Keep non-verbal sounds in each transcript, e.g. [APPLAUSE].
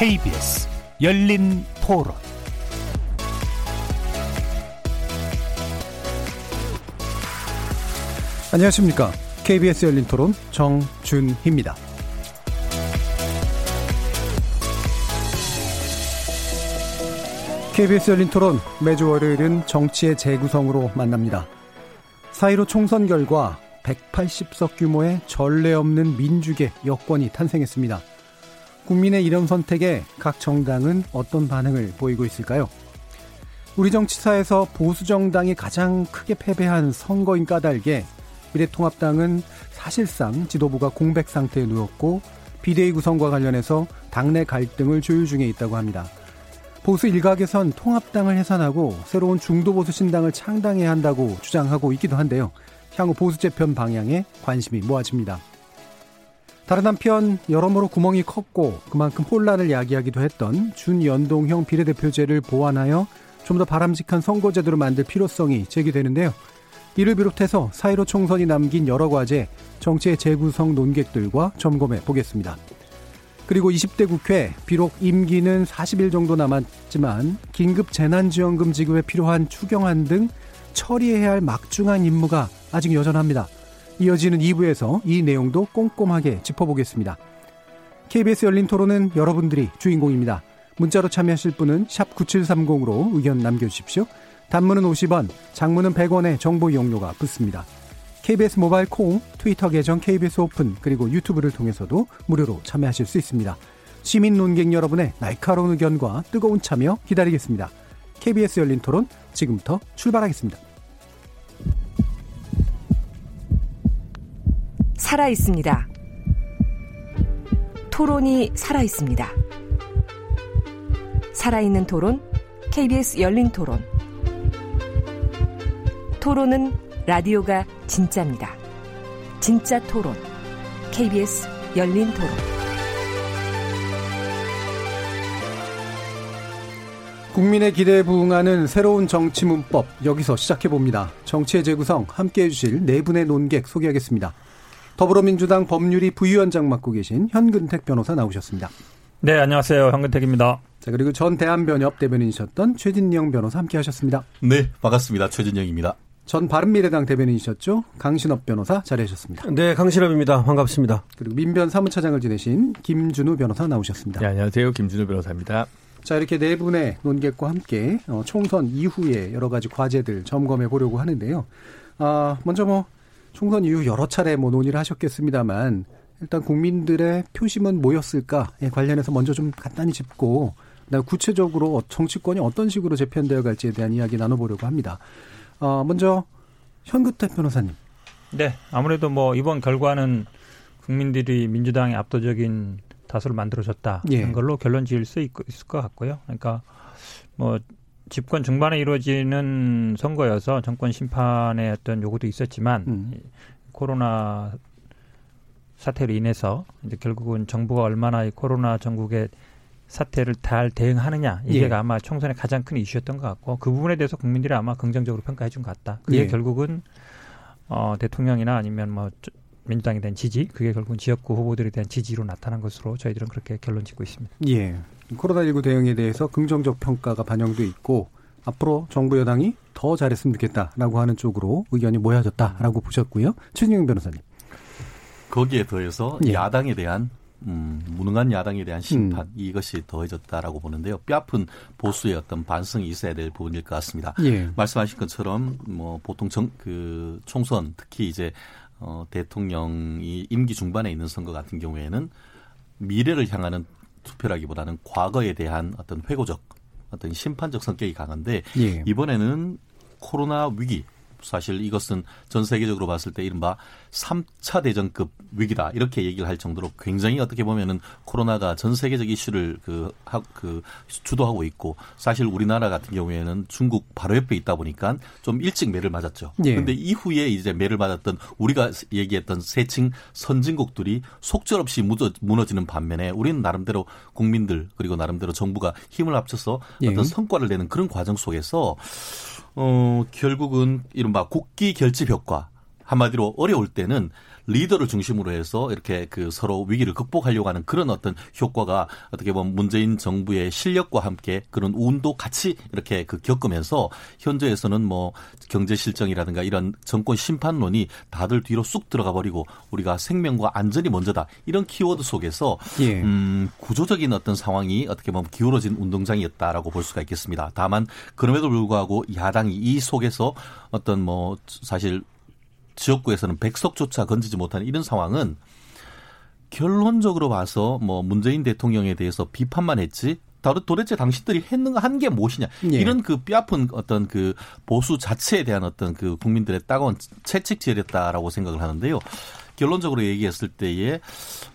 KBS 열린 토론 안녕하십니까. KBS 열린 토론 정준희입니다. KBS 열린 토론 매주 월요일은 정치의 재구성으로 만납니다. 4.15 총선 결과 180석 규모의 전례 없는 민주계 여권이 탄생했습니다. 국민의 이런 선택에 각 정당은 어떤 반응을 보이고 있을까요? 우리 정치사에서 보수 정당이 가장 크게 패배한 선거인 까닭에 미래통합당은 사실상 지도부가 공백 상태에 누웠고 비대위 구성과 관련해서 당내 갈등을 조율 중에 있다고 합니다. 보수 일각에선 통합당을 해산하고 새로운 중도보수 신당을 창당해야 한다고 주장하고 있기도 한데요. 향후 보수 재편 방향에 관심이 모아집니다. 다른 한편 여러모로 구멍이 컸고 그만큼 혼란을 야기하기도 했던 준연동형 비례대표제를 보완하여 좀 더 바람직한 선거제도를 만들 필요성이 제기되는데요. 이를 비롯해서 4.15 총선이 남긴 여러 과제, 정치의 재구성 논객들과 점검해 보겠습니다. 그리고 20대 국회, 비록 임기는 40일 정도 남았지만 긴급 재난지원금 지급에 필요한 추경안 등 처리해야 할 막중한 임무가 아직 여전합니다. 이어지는 2부에서 이 내용도 꼼꼼하게 짚어보겠습니다. KBS 열린 토론은 여러분들이 주인공입니다. 문자로 참여하실 분은 9730으로 의견 남겨주십시오. 단문은 50원, 장문은 100원의 정보 이용료가 붙습니다. KBS 모바일 콩, 트위터 계정 KBS 오픈, 그리고 유튜브를 통해서도 무료로 참여하실 수 있습니다. 시민 논객 여러분의 날카로운 의견과 뜨거운 참여 기다리겠습니다. KBS 열린 토론 지금부터 출발하겠습니다. 살아 있습니다. 토론이 살아 있습니다. 살아있는 토론, KBS 열린 토론. 토론은 라디오가 진짜입니다. 진짜 토론, KBS 열린 토론. 국민의 기대에 부응하는 새로운 정치 문법 여기서 시작해 봅니다. 정치의 재구성 함께 해주실 네 분의 논객 소개하겠습니다. 더불어민주당 법률위 부위원장 맡고 계신 현근택 변호사 나오셨습니다. 네, 안녕하세요. 현근택입니다. 자, 그리고 전 대한변협 대변인이셨던 최진영 변호사 함께 하셨습니다. 네, 반갑습니다. 최진영입니다. 전 바른미래당 대변인이셨죠. 강신업 변호사 자리하셨습니다. 네, 강신업입니다. 반갑습니다. 그리고 민변 사무처장을 지내신 김준우 변호사 나오셨습니다. 네, 안녕하세요. 김준우 변호사입니다. 자, 이렇게 네 분의 논객과 함께 어, 총선 이후에 여러 가지 과제들 점검해 보려고 하는데요. 아, 먼저 뭐 총선 이후 여러 차례 뭐 논의를 하셨겠습니다만 일단 국민들의 표심은 뭐였을까에 관련해서 먼저 좀 간단히 짚고 구체적으로 정치권이 어떤 식으로 재편되어 갈지에 대한 이야기 나눠보려고 합니다. 어, 먼저 현근택 변호사님. 네, 아무래도 뭐 이번 결과는 국민들이 민주당의 압도적인 다수를 만들어줬다 예. 걸로 결론 지을 수 있, 있을 것 같고요. 그러니까 뭐 집권 중반에 이루어지는 선거여서 정권 심판의 어떤 요구도 있었지만 음. 코로나 사태로 인해서 이제 결국은 정부가 얼마나 이 코로나 전국의 사태를 잘 대응하느냐 이게 예. 아마 총선의 가장 큰 이슈였던 것 같고 그 부분에 대해서 국민들이 아마 긍정적으로 평가해 준 것 같다. 그게 예. 결국은 어 대통령이나 아니면 뭐 민주당에 대한 지지 그게 결국은 지역구 후보들에 대한 지지로 나타난 것으로 저희들은 그렇게 결론 짓고 있습니다. 예. 코로나19 대응에 대해서 긍정적 평가가 반영돼 있고 앞으로 정부 여당이 더 잘했으면 좋겠다라고 하는 쪽으로 의견이 모여졌다라고 보셨고요. 최진영 변호사님. 거기에 더해서 예. 야당에 대한 음, 무능한 야당에 대한 심판 음. 이것이 더해졌다라고 보는데요. 뼈아픈 보수의 어떤 반성이 있어야 될 부분일 것 같습니다. 예. 말씀하신 것처럼 뭐 보통 정, 그 총선 특히 이제 어, 대통령이 임기 중반에 있는 선거 같은 경우에는 미래를 향하는 투표라기보다는 과거에 대한 어떤 회고적 어떤 심판적 성격이 강한데 예. 이번에는 코로나 위기 사실 이것은 전 세계적으로 봤을 때 이른바 3차 대전급 위기다 이렇게 얘기를 할 정도로 굉장히 어떻게 보면은 코로나가 전 세계적 이슈를 그, 하, 그 주도하고 있고 사실 우리나라 같은 경우에는 중국 바로 옆에 있다 보니까 좀 일찍 매를 맞았죠. 예. 근데 이후에 이제 매를 맞았던 우리가 얘기했던 세층 선진국들이 속절없이 무너지는 반면에 우리는 나름대로 국민들 그리고 나름대로 정부가 힘을 합쳐서 예. 어떤 성과를 내는 그런 과정 속에서 어 결국은 이른바 국기 결집 효과 한마디로 어려울 때는 리더를 중심으로 해서 이렇게 그 서로 위기를 극복하려고 하는 그런 어떤 효과가 어떻게 보면 문재인 정부의 실력과 함께 그런 운도 같이 이렇게 그 겪으면서 현재에서는 뭐 경제 실정이라든가 이런 정권 심판론이 다들 뒤로 쑥 들어가 버리고 우리가 생명과 안전이 먼저다 이런 키워드 속에서 예. 음, 구조적인 어떤 상황이 어떻게 보면 기울어진 운동장이었다라고 볼 수가 있겠습니다. 다만 그럼에도 불구하고 야당이 이 속에서 어떤 뭐 사실 지역구에서는 백석조차 건지지 못하는 이런 상황은 결론적으로 봐서 뭐 문재인 대통령에 대해서 비판만 했지 도대체 당신들이 했는가 한 게 무엇이냐 예. 이런 그 뼈아픈 어떤 그 보수 자체에 대한 어떤 그 국민들의 따가운 채찍질이었다라고 생각을 하는데요. 결론적으로 얘기했을 때에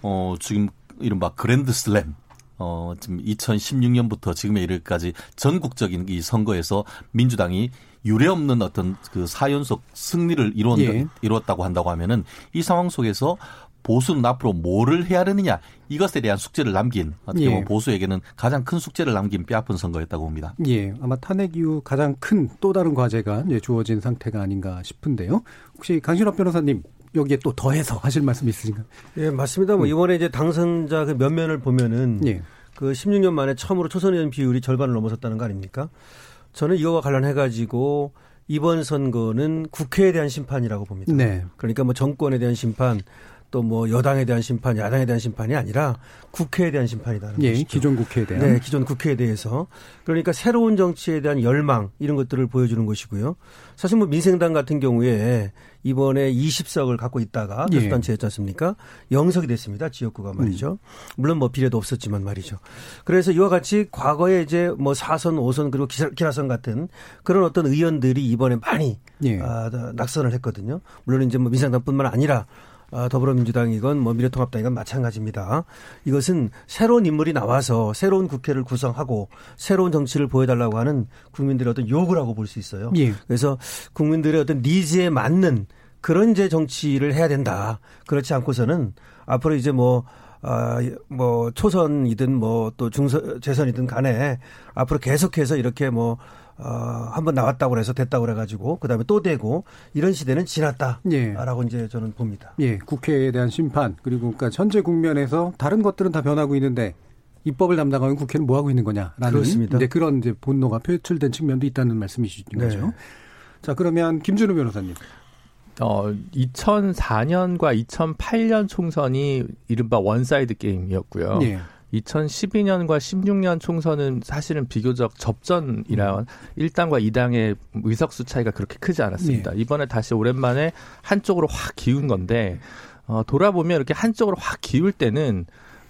어 지금 이른바 그랜드 슬램 어, 지금 2016년부터 지금에 이르기까지 전국적인 이 선거에서 민주당이 유례 없는 어떤 그 4연속 승리를 이루었, 예. 이루었다고 한다고 하면은 이 상황 속에서 보수는 앞으로 뭐를 해야 되느냐 이것에 대한 숙제를 남긴 어떻게 보면 예. 보수에게는 가장 큰 숙제를 남긴 뼈아픈 선거였다고 봅니다. 예, 아마 탄핵 이후 가장 큰 또 다른 과제가 이제 주어진 상태가 아닌가 싶은데요. 혹시 강신업 변호사님 여기에 또 더해서 하실 말씀 있으신가요? 예, 맞습니다. 뭐 음. 이번에 이제 당선자 그 면면을 보면은 예. 그 16년 만에 처음으로 초선 의원 비율이 절반을 넘어섰다는 거 아닙니까? 저는 이거와 관련해 가지고 이번 선거는 국회에 대한 심판이라고 봅니다. 네. 그러니까 뭐 정권에 대한 심판 또 뭐 여당에 대한 심판, 야당에 대한 심판이 아니라 국회에 대한 심판이다는 예, 것이죠. 기존 국회에 대한. 네, 기존 국회에 대해서. 그러니까 새로운 정치에 대한 열망 이런 것들을 보여주는 것이고요. 사실 뭐 민생당 같은 경우에 이번에 20석을 갖고 있다가 예. 교수단체였지 않습니까? 영석이 됐습니다. 지역구가 말이죠. 음. 물론 뭐 비례도 없었지만 말이죠. 그래서 이와 같이 과거에 이제 뭐 4선, 5선 그리고 기라선 같은 그런 어떤 의원들이 이번에 많이 예. 아, 낙선을 했거든요. 물론 이제 뭐 민생당뿐만 아니라 아, 더불어민주당이건 뭐 미래통합당이건 마찬가지입니다. 이것은 새로운 인물이 나와서 새로운 국회를 구성하고 새로운 정치를 보여달라고 하는 국민들의 어떤 요구라고 볼 수 있어요. 예. 그래서 국민들의 어떤 니즈에 맞는 그런 이제 정치를 해야 된다. 그렇지 않고서는 앞으로 이제 뭐 아, 뭐, 초선이든 뭐, 또 중선, 재선이든 간에 앞으로 계속해서 이렇게 뭐, 어, 한번 나왔다고 해서 됐다고 그래가지고 그다음에 또 되고 이런 시대는 지났다라고 예. 이제 저는 봅니다. 예, 국회에 대한 심판 그리고 그러니까 현재 국면에서 다른 것들은 다 변하고 있는데 입법을 담당하는 국회는 뭐 하고 있는 거냐라는 그렇습니다. 이제 그런 이제 분노가 표출된 측면도 있다는 말씀이신 네. 거죠. 자 그러면 김준우 변호사님. 어, 2004년과 2008년 총선이 이른바 one-side 게임이었고요. 예. 2012년과 16년 총선은 사실은 비교적 접전이라 음. 1당과 2당의 의석수 차이가 그렇게 크지 않았습니다. 네. 이번에 다시 오랜만에 한쪽으로 확 기운 건데 어, 돌아보면 이렇게 한쪽으로 확 기울 때는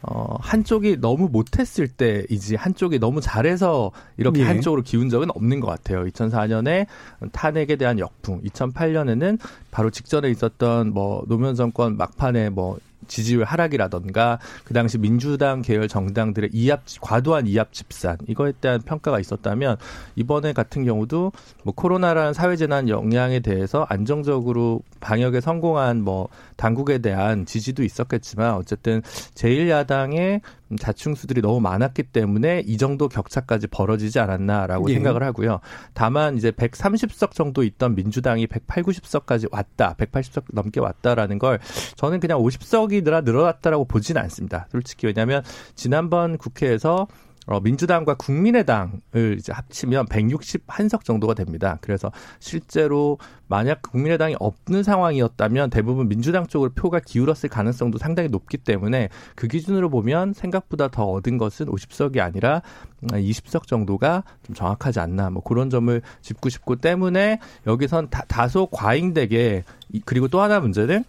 어, 한쪽이 너무 못했을 때이지 한쪽이 너무 잘해서 이렇게 예. 한쪽으로 기운 적은 없는 것 같아요. 2004년에 탄핵에 대한 역풍, 2008년에는 바로 직전에 있었던 뭐 노무현 정권 막판에 뭐 지지율 하락이라던가 그 당시 민주당 계열 정당들의 이합 과도한 이합 집산 이거에 대한 평가가 있었다면 이번에 같은 경우도 뭐 코로나라는 사회 재난 영향에 대해서 안정적으로 방역에 성공한 뭐 당국에 대한 지지도 있었겠지만 어쨌든 제1야당의 자충수들이 너무 많았기 때문에 이 정도 격차까지 벌어지지 않았나라고 예. 생각을 하고요. 다만 이제 130석 정도 있던 민주당이 108, 90석까지 왔다, 180석 넘게 왔다라는 걸 저는 그냥 50석이 늘어 늘어났다라고 보지는 않습니다. 솔직히 왜냐하면 지난번 국회에서 어, 민주당과 국민의당을 이제 합치면 161석 정도가 됩니다. 그래서 실제로 만약 국민의당이 없는 상황이었다면 대부분 민주당 쪽으로 표가 기울었을 가능성도 상당히 높기 때문에 그 기준으로 보면 생각보다 더 얻은 것은 50석이 아니라 20석 정도가 좀 정확하지 않나 뭐 그런 점을 짚고 싶고 때문에 여기선 다, 다소 과잉되게 그리고 또 하나 문제는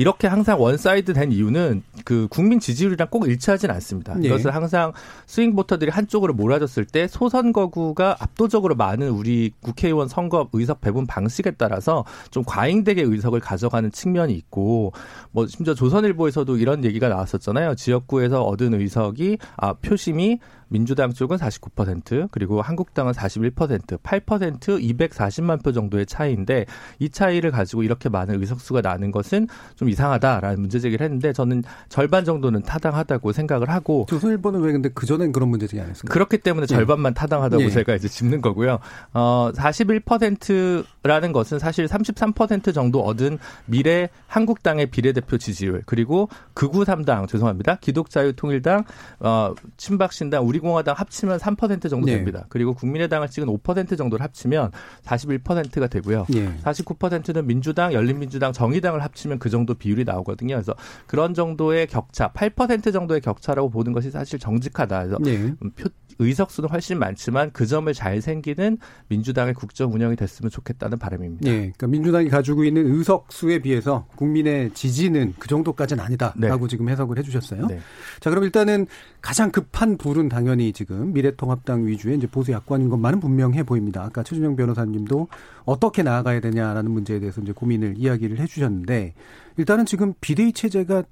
이렇게 항상 one-side 된 이유는 그 국민 지지율이랑 꼭 일치하지는 않습니다. 네. 이것을 항상 swing voter들이 한쪽으로 몰아졌을 때 소선거구가 압도적으로 많은 우리 국회의원 선거 의석 배분 방식에 따라서 좀 과잉되게 의석을 가져가는 측면이 있고 뭐 심지어 조선일보에서도 이런 얘기가 나왔었잖아요. 지역구에서 얻은 의석이 아 표심이 민주당 쪽은 49% 그리고 한국당은 41% 8% 240만 표 정도의 차이인데 이 차이를 가지고 이렇게 많은 의석수가 나는 것은 좀 이상하다라는 문제 제기를 했는데 저는 절반 정도는 타당하다고 생각을 하고 조선일보는 왜 근데 그 전엔 그런 문제 제기 안 했습니까? 그렇기 때문에 예. 절반만 타당하다고 예. 제가 이제 짚는 거고요. 어 41%라는 것은 사실 33% 정도 얻은 미래 한국당의 비례대표 지지율 그리고 극우 3당 죄송합니다. 기독자유통일당 어 친박신당 우리 공화당 합치면 3% 정도 네. 됩니다. 네. 그리고 국민의당을 찍은 5% 정도를 합치면 41%가 되고요. 네. 49%는 민주당, 열린민주당, 정의당을 합치면 그 정도 비율이 나오거든요. 그래서 그런 정도의 격차, 8% 정도의 격차라고 보는 것이 사실 정직하다. 그래서 네. 표, 의석수는 훨씬 많지만 그 점을 잘 생기는 민주당의 국정 운영이 됐으면 좋겠다는 바람입니다. 네, 그러니까 민주당이 가지고 있는 의석수에 비해서 국민의 지지는 그 정도까지는 아니다라고 네. 지금 해석을 해주셨어요. 네. 자, 그럼 일단은 가장 급한 불은 당연히 지금 미래통합당 위주의 이제 보수 야권인 것만은 분명해 보입니다. 아까 최준영 변호사님도 어떻게 나아가야 되냐라는 문제에 대해서 이제 고민을 이야기를 해주셨는데 일단은 지금 비대위 체제가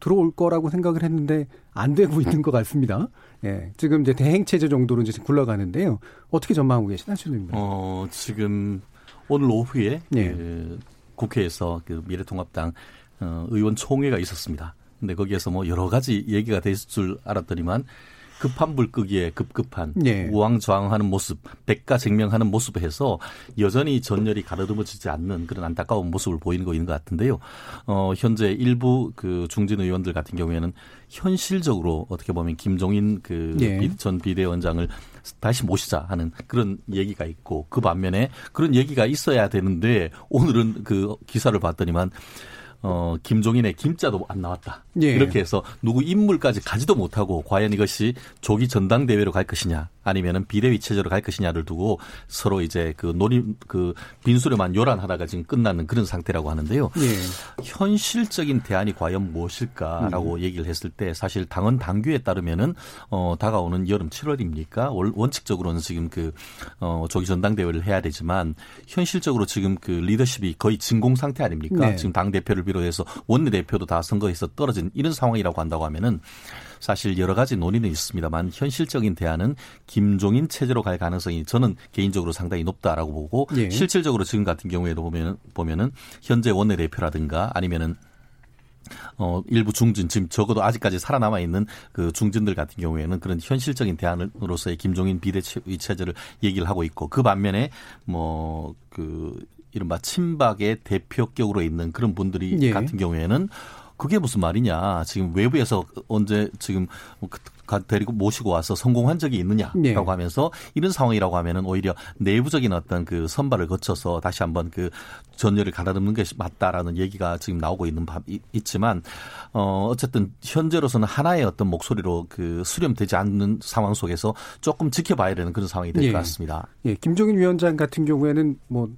들어올 거라고 생각을 했는데 안 되고 있는 것 같습니다. 예, 지금 이제 대행 체제 정도로 이제 굴러가는데요. 어떻게 전망하고 계시나요, 최준님? 어, 지금 오늘 오후에 예. 그 국회에서 그 미래통합당 어, 의원 총회가 있었습니다. 근데 거기에서 뭐 여러 가지 얘기가 됐을 줄 알았더니만 급한 불 끄기에 급급한 네. 우왕좌왕하는 모습, 백가쟁명하는 모습을 해서 여전히 전열이 가르듬어지지 않는 그런 안타까운 모습을 보이는 거 있는 것 같은데요. 어, 현재 일부 그 중진 의원들 같은 경우에는 현실적으로 어떻게 보면 김종인 그전 네. 비대위원장을 다시 모시자 하는 그런 얘기가 있고 그 반면에 그런 얘기가 있어야 되는데 오늘은 그 기사를 봤더니만 어, 김종인의 김자도 안 나왔다. 예. 이렇게 해서 누구 인물까지 가지도 못하고 과연 이것이 조기 전당대회로 갈 것이냐 아니면은 비대위 체제로 갈 것이냐를 두고 서로 이제 그 논의 그 빈수레만 요란하다가 지금 끝나는 그런 상태라고 하는데요. 예. 현실적인 대안이 과연 무엇일까라고 음. 얘기를 했을 때 사실 당헌 당규에 따르면은 어 다가오는 여름 7월입니까? 원칙적으로는 지금 그어 조기 전당대회를 해야 되지만 현실적으로 지금 그 리더십이 거의 진공 상태 아닙니까? 네. 지금 당 대표를 비롯해서 원내 대표도 다 선거에서 떨어진 이런 상황이라고 한다고 하면은 사실 여러 가지 논의는 있습니다만 현실적인 대안은 김종인 체제로 갈 가능성이 저는 개인적으로 상당히 높다라고 보고 예. 실질적으로 지금 같은 경우에도 보면 보면은 현재 원내대표라든가 아니면은 어, 일부 중진, 지금 적어도 아직까지 살아남아 있는 그 중진들 같은 경우에는 그런 현실적인 대안으로서의 김종인 비대위 체제를 얘기를 하고 있고 그 반면에 뭐, 그, 이른바 친박의 대표격으로 있는 그런 분들이 예. 같은 경우에는 그게 무슨 말이냐. 지금 외부에서 언제 지금 데리고 모시고 와서 성공한 적이 있느냐라고 네. 하면서 이런 상황이라고 하면은 오히려 내부적인 어떤 그 선발을 거쳐서 다시 한번 그 전열을 가다듬는 것이 맞다라는 얘기가 지금 나오고 있는 바, 있지만 어 어쨌든 현재로서는 하나의 어떤 목소리로 그 수렴되지 않는 상황 속에서 조금 지켜봐야 되는 그런 상황이 될것 예. 같습니다. 예, 김종인 위원장 같은 경우에는 뭐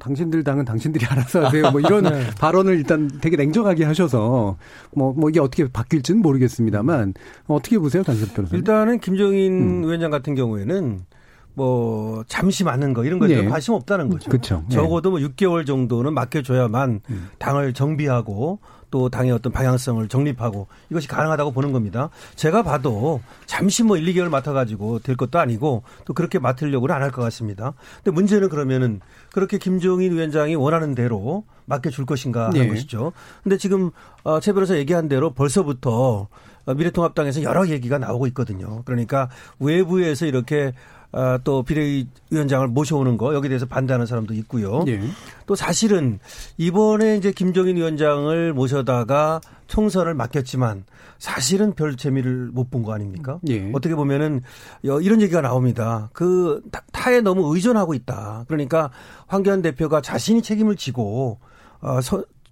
당신들 당은 당신들이 알아서 하세요. 뭐 이런 [LAUGHS] 네. 발언을 일단 되게 냉정하게 하셔서 뭐, 뭐 이게 어떻게 바뀔지는 모르겠습니다만 어떻게 보세요, 단식 변호사? 일단은 김정인 음. 위원장 같은 경우에는 뭐 잠시 맞는 거 이런 거에 네. 관심 없다는 거죠. 그렇죠. 적어도 뭐 6개월 정도는 맡겨줘야만 음. 당을 정비하고 또 당의 어떤 방향성을 정립하고 이것이 가능하다고 보는 겁니다. 제가 봐도 잠시 뭐 1, 2개월 맡아가지고 될 것도 아니고 또 그렇게 맡으려고는 안 할 것 같습니다. 근데 문제는 그러면은 그렇게 김종인 위원장이 원하는 대로 맡겨줄 것인가 하는 네. 것이죠. 근데 지금 어, 최 변호사 얘기한 대로 벌써부터 미래통합당에서 여러 얘기가 나오고 있거든요. 그러니까 외부에서 이렇게 아, 또 비대위원장을 모셔오는 거 여기에 대해서 반대하는 사람도 있고요. 네. 또 사실은 이번에 이제 김종인 위원장을 모셔다가 총선을 맡겼지만 사실은 별 재미를 못 본 거 아닙니까? 네. 어떻게 보면은 이런 얘기가 나옵니다. 그 타에 너무 의존하고 있다. 그러니까 황교안 대표가 자신이 책임을 지고 어,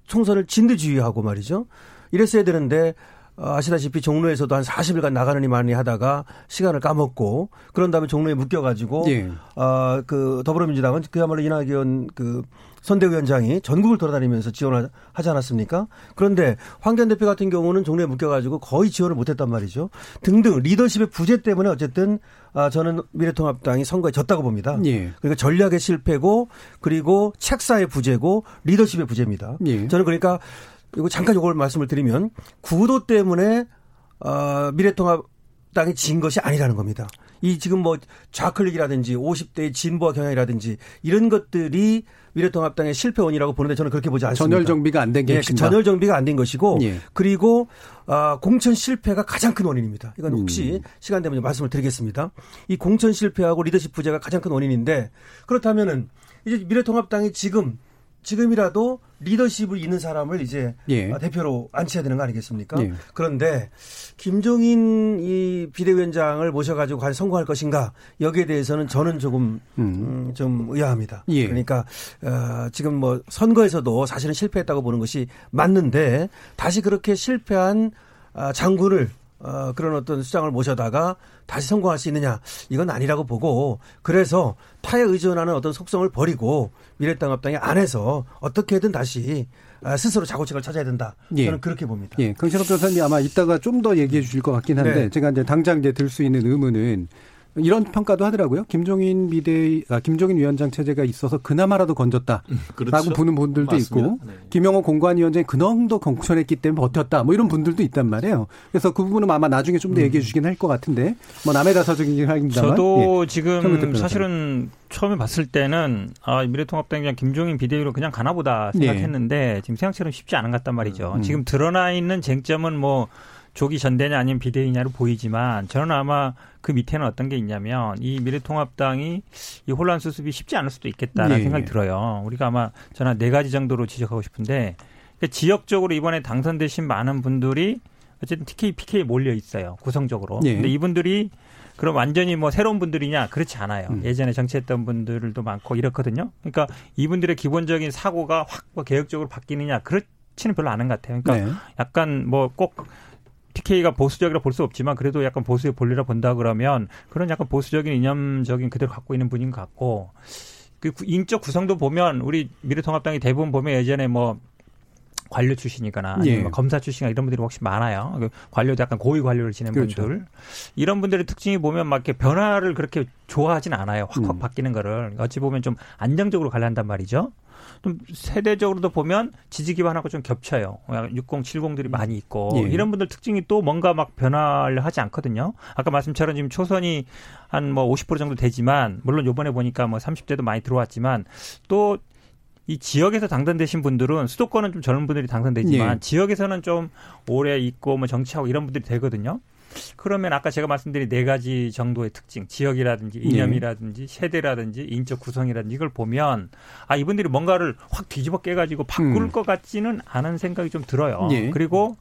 총선을 진두지휘하고 말이죠. 이랬어야 되는데 어, 아시다시피 종로에서도 한 40일간 나가느니 마느니 하다가 시간을 까먹고 그런 다음에 종로에 묶여가지고 예. 어그 더불어민주당은 그야말로 이낙연 그 선대위원장이 전국을 돌아다니면서 지원을 하지 않았습니까? 그런데 황교안 대표 같은 경우는 종로에 묶여가지고 거의 지원을 못했단 말이죠. 등등 리더십의 부재 때문에 어쨌든 아 저는 미래통합당이 선거에 졌다고 봅니다. 예. 그러니까 전략의 실패고 그리고 책사의 부재고 리더십의 부재입니다. 예. 저는 그러니까 이거 잠깐 요걸 말씀을 드리면 구도 때문에 어, 미래통합 미래통합당이 진 것이 아니라는 겁니다. 이 지금 뭐 좌클릭이라든지 50대의 진보와 경향이라든지 이런 것들이 미래통합당의 실패 원이라고 보는데 저는 그렇게 보지 않습니다. 전열 정비가 안 된게 예, 전열 정비가 안 된 것이고 예. 그리고 아, 공천 실패가 가장 큰 원인입니다. 이건 혹시 음. 시간 되면 말씀을 드리겠습니다. 이 공천 실패하고 리더십 부재가 가장 큰 원인인데 그렇다면은 이제 미래통합당이 지금 지금이라도 리더십을 있는 사람을 이제 예. 대표로 앉혀야 되는 거 아니겠습니까? 예. 그런데 김종인 이 비대위원장을 모셔가지고 과연 성공할 것인가 여기에 대해서는 저는 조금 음. 음, 좀 의아합니다. 예. 그러니까 어, 지금 뭐 선거에서도 사실은 실패했다고 보는 것이 맞는데 다시 그렇게 실패한 아, 장군을 어, 그런 어떤 수장을 모셔다가 다시 성공할 수 있느냐 이건 아니라고 보고 그래서 타에 의존하는 어떤 속성을 버리고 미래당합당의 안에서 어떻게든 다시 아, 스스로 자고책을 찾아야 된다. 예. 저는 그렇게 봅니다. 예. 강신업 변호사님 아마 이따가 좀 더 얘기해 주실 것 같긴 한데 네. 제가 이제 당장 이제 들 수 있는 의문은 이런 평가도 하더라고요. 김종인 비대, 아, 김종인 위원장 체제가 있어서 그나마라도 건졌다라고 음, 그렇죠. 보는 분들도 맞습니다. 있고, 네. 김영호 공관위원장이 그놈도 공천했기 때문에 버텼다, 뭐 이런 분들도 있단 말이에요. 그래서 그 부분은 아마 나중에 좀더 음. 얘기해 주시긴 할 것 같은데, 뭐 남의 다사적이긴 합니다만. 저도 예. 지금 사실은 처음에 봤을 때는 아, 미래통합당이 그냥 김종인 비대위로 그냥 가나보다 생각했는데 예. 지금 생각처럼 쉽지 않은 것 같단 말이죠. 음. 지금 드러나 있는 쟁점은 뭐 조기 전대냐 아니면 비대위냐로 보이지만 저는 아마 그 밑에는 어떤 게 있냐면 이 미래통합당이 이 혼란 수습이 쉽지 않을 수도 있겠다라는 네. 생각이 들어요. 우리가 아마 저는 네 가지 정도로 지적하고 싶은데 그러니까 지역적으로 이번에 당선되신 많은 분들이 어쨌든 TK, PK 몰려 있어요. 구성적으로. 네. 근데 이분들이 그럼 완전히 뭐 새로운 분들이냐 그렇지 않아요. 음. 예전에 정치했던 분들도 많고 이렇거든요. 그러니까 이분들의 기본적인 사고가 확 뭐 개혁적으로 바뀌느냐 그렇지는 별로 않은 것 같아요. 그러니까 네. 약간 뭐꼭 TK가 보수적이라 볼 수 없지만 그래도 약간 보수의 본리라 본다 그러면 그런 약간 보수적인 이념적인 그대로 갖고 있는 분인 것 같고 그 인적 구성도 보면 우리 미래통합당이 대부분 보면 예전에 뭐 관료 출신이거나 아니면 예. 뭐 검사 출신이나 이런 분들이 혹시 많아요. 그 관료도 약간 고위 관료를 지낸 그렇죠. 분들. 이런 분들의 특징이 보면 막 이렇게 변화를 그렇게 좋아하진 않아요. 확확 음. 바뀌는 거를. 어찌 보면 좀 안정적으로 관리한단 말이죠. 좀 세대적으로도 보면 지지 기반하고 좀 겹쳐요. 60, 70들이 많이 있고 예. 이런 분들 특징이 또 뭔가 막 변화를 하지 않거든요. 아까 말씀처럼 지금 초선이 한 뭐 50% 정도 되지만 물론 요번에 보니까 뭐 30대도 많이 들어왔지만 또이 지역에서 당선되신 분들은 수도권은 좀 젊은 분들이 당선되지만 예. 지역에서는 좀 오래 있고 뭐 정치하고 이런 분들이 되거든요. 그러면 아까 제가 말씀드린 네 가지 정도의 특징, 지역이라든지 이념이라든지 세대라든지 인적 구성이라든지 이걸 보면 아 이분들이 뭔가를 확 뒤집어 깨가지고 바꿀 음. 것 같지는 않은 생각이 좀 들어요. 예. 그리고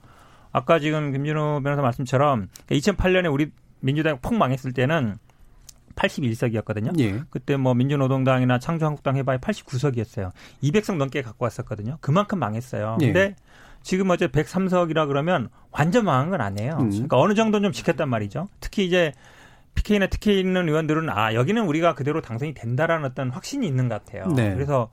아까 지금 김준호 변호사 말씀처럼 2008년에 우리 민주당이 폭 망했을 때는 81석이었거든요. 예. 그때 뭐 민주노동당이나 창조한국당 해봐야 89석이었어요. 200석 넘게 갖고 왔었거든요. 그만큼 망했어요. 예. 근데 지금 어제 103석이라 그러면 완전 망한 건 아니에요. 음. 그러니까 어느 정도는 좀 지켰단 말이죠. 특히 이제 PK나 TK 있는 의원들은 아 여기는 우리가 그대로 당선이 된다라는 어떤 확신이 있는 것 같아요. 네. 그래서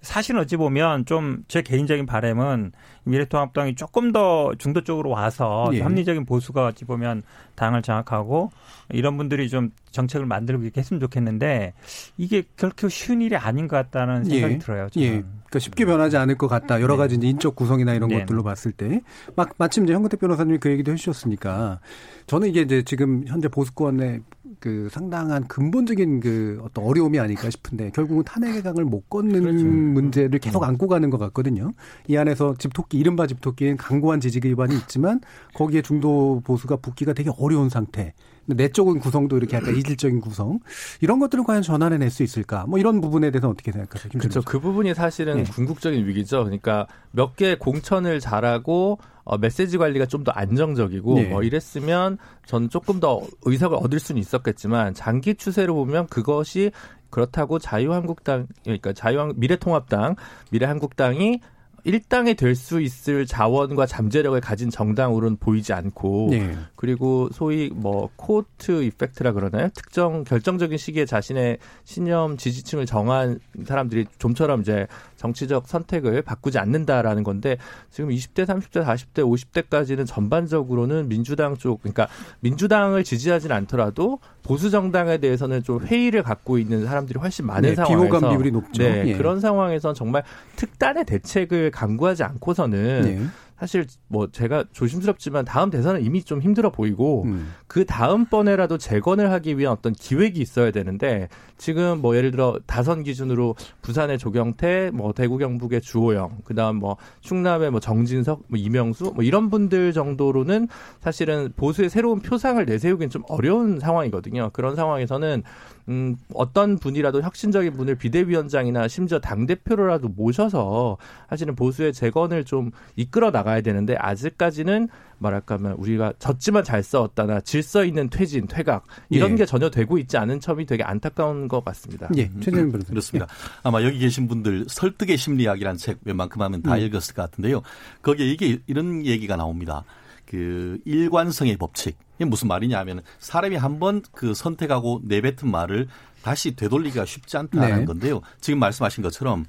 사실 어찌 보면 좀 제 개인적인 바램은 미래통합당이 조금 더 중도 쪽으로 와서 예. 합리적인 보수가 어찌 보면 당을 장악하고 이런 분들이 좀 정책을 만들고 이렇게 했으면 좋겠는데 이게 결코 쉬운 일이 아닌 것 같다는 생각이 예. 들어요. 저는. 예. 그러니까 쉽게 변하지 않을 것 같다. 여러 네. 가지 이제 인적 구성이나 이런 네. 것들로 봤을 때. 막 마침 이제 현근택 변호사님이 그 얘기도 해주셨으니까 저는 이게 이제 지금 현재 보수권의 그 상당한 근본적인 그 어떤 어려움이 아닐까 싶은데 결국은 탄핵의 강을 못 걷는 그렇죠. 문제를 계속 안고 가는 것 같거든요. 이 안에서 집토끼 이른바 집토끼는 강고한 지지 기반이 있지만 거기에 중도 보수가 붙기가 되게 어려운 상태. 내적인 구성도 이렇게 약간 이질적인 구성 이런 것들을 과연 전환해낼 수 있을까? 뭐 이런 부분에 대해서 어떻게 생각하세요? 그렇죠. 그 부분이 사실은 네. 궁극적인 위기죠. 그러니까 몇 개 공천을 잘하고 어, 메시지 관리가 좀 더 안정적이고 네. 뭐 이랬으면 저는 조금 더 의석을 얻을 수는 있었겠지만 장기 추세로 보면 그것이 그렇다고 자유한국당 그러니까 자유한 미래통합당 미래한국당이 일당이 될 수 있을 자원과 잠재력을 가진 정당으로는 보이지 않고 네. 그리고 소위 뭐 코트 이펙트라 그러나요? 특정 결정적인 시기에 자신의 신념 지지층을 정한 사람들이 좀처럼 이제 정치적 선택을 바꾸지 않는다라는 건데 지금 20대, 30대, 40대, 50대까지는 전반적으로는 민주당 쪽 그러니까 민주당을 지지하진 않더라도 보수 정당에 대해서는 좀 회의를 갖고 있는 사람들이 훨씬 많은 네, 상황에서 비호감 비율이 높죠. 네, 예. 그런 상황에서 정말 특단의 대책을 강구하지 않고서는 네. 사실 뭐 제가 조심스럽지만 다음 대선은 이미 좀 힘들어 보이고 음. 그 다음 번에라도 재건을 하기 위한 어떤 기획이 있어야 되는데 지금 뭐 예를 들어 다선 기준으로 부산의 조경태, 뭐 대구 경북의 주호영, 그다음 뭐 충남의 뭐 정진석, 뭐 이명수 뭐 이런 분들 정도로는 사실은 보수의 새로운 표상을 내세우기는 좀 어려운 상황이거든요. 그런 상황에서는 음, 어떤 분이라도 혁신적인 분을 비대위원장이나 심지어 당 대표로라도 모셔서 사실은 보수의 재건을 좀 이끌어 나가야 되는데 아직까지는 말할까면 우리가 졌지만 잘 싸웠다나 질서 있는 퇴진, 퇴각 이런 예. 게 전혀 되고 있지 않은 점이 되게 안타까운 것 같습니다. 예, 최재민 변호사. 그렇습니다. 예. 아마 여기 계신 분들 설득의 심리학이라는 책 웬만큼 하면 다 음. 읽었을 것 같은데요. 거기에 이게 이런 얘기가 나옵니다. 그 일관성의 법칙. 이게 무슨 말이냐 하면 사람이 한 번 그 선택하고 내뱉은 말을 다시 되돌리기가 쉽지 않다는 네. 건데요. 지금 말씀하신 것처럼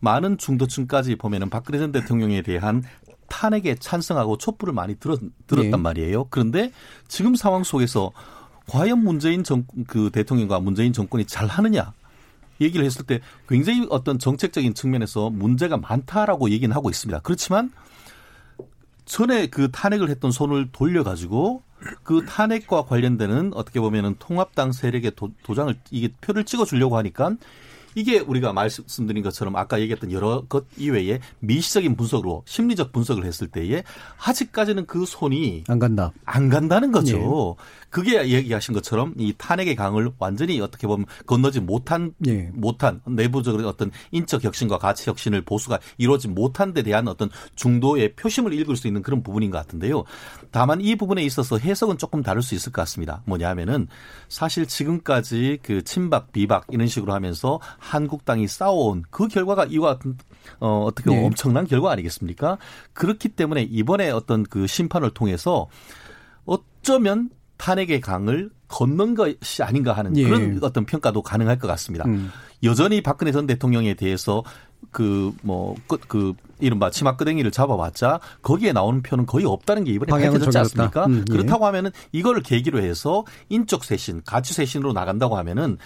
많은 중도층까지 보면은 박근혜 전 대통령에 대한 탄핵에 찬성하고 촛불을 많이 들었, 들었단 네. 말이에요. 그런데 지금 상황 속에서 과연 문재인 정, 그 대통령과 문재인 정권이 잘 하느냐? 얘기를 했을 때 굉장히 어떤 정책적인 측면에서 문제가 많다라고 얘기는 하고 있습니다. 그렇지만 전에 그 탄핵을 했던 손을 돌려가지고 그 탄핵과 관련되는 어떻게 보면은 통합당 세력의 도, 도장을 이게 표를 찍어주려고 하니까 이게 우리가 말씀드린 것처럼 아까 얘기했던 여러 것 이외에 미시적인 분석으로 심리적 분석을 했을 때에 아직까지는 그 손이 안 간다. 안 간다는 거죠. 예. 그게 얘기하신 것처럼 이 탄핵의 강을 완전히 어떻게 보면 건너지 못한 예. 못한 내부적으로 어떤 인적 혁신과 가치 혁신을 보수가 이루어지 못한 데 대한 어떤 중도의 표심을 읽을 수 있는 그런 부분인 것 같은데요. 다만 이 부분에 있어서 해석은 조금 다를 수 있을 것 같습니다. 뭐냐면은 사실 지금까지 그 친박 비박 이런 식으로 하면서 한국당이 싸워온 그 결과가 이와 같은 어, 어떻게 네. 엄청난 결과 아니겠습니까? 그렇기 때문에 이번에 어떤 그 심판을 통해서 어쩌면 탄핵의 강을 걷는 것이 아닌가 하는 예. 그런 어떤 평가도 가능할 것 같습니다. 음. 여전히 박근혜 전 대통령에 대해서 그, 뭐, 그, 그, 이른바 치마끄댕이를 잡아봤자 거기에 나오는 표는 거의 없다는 게 이번에 밝혀졌지 않습니까? 음, 예. 그렇다고 하면은 이거를 계기로 해서 인적 쇄신, 가치 쇄신으로 나간다고 하면은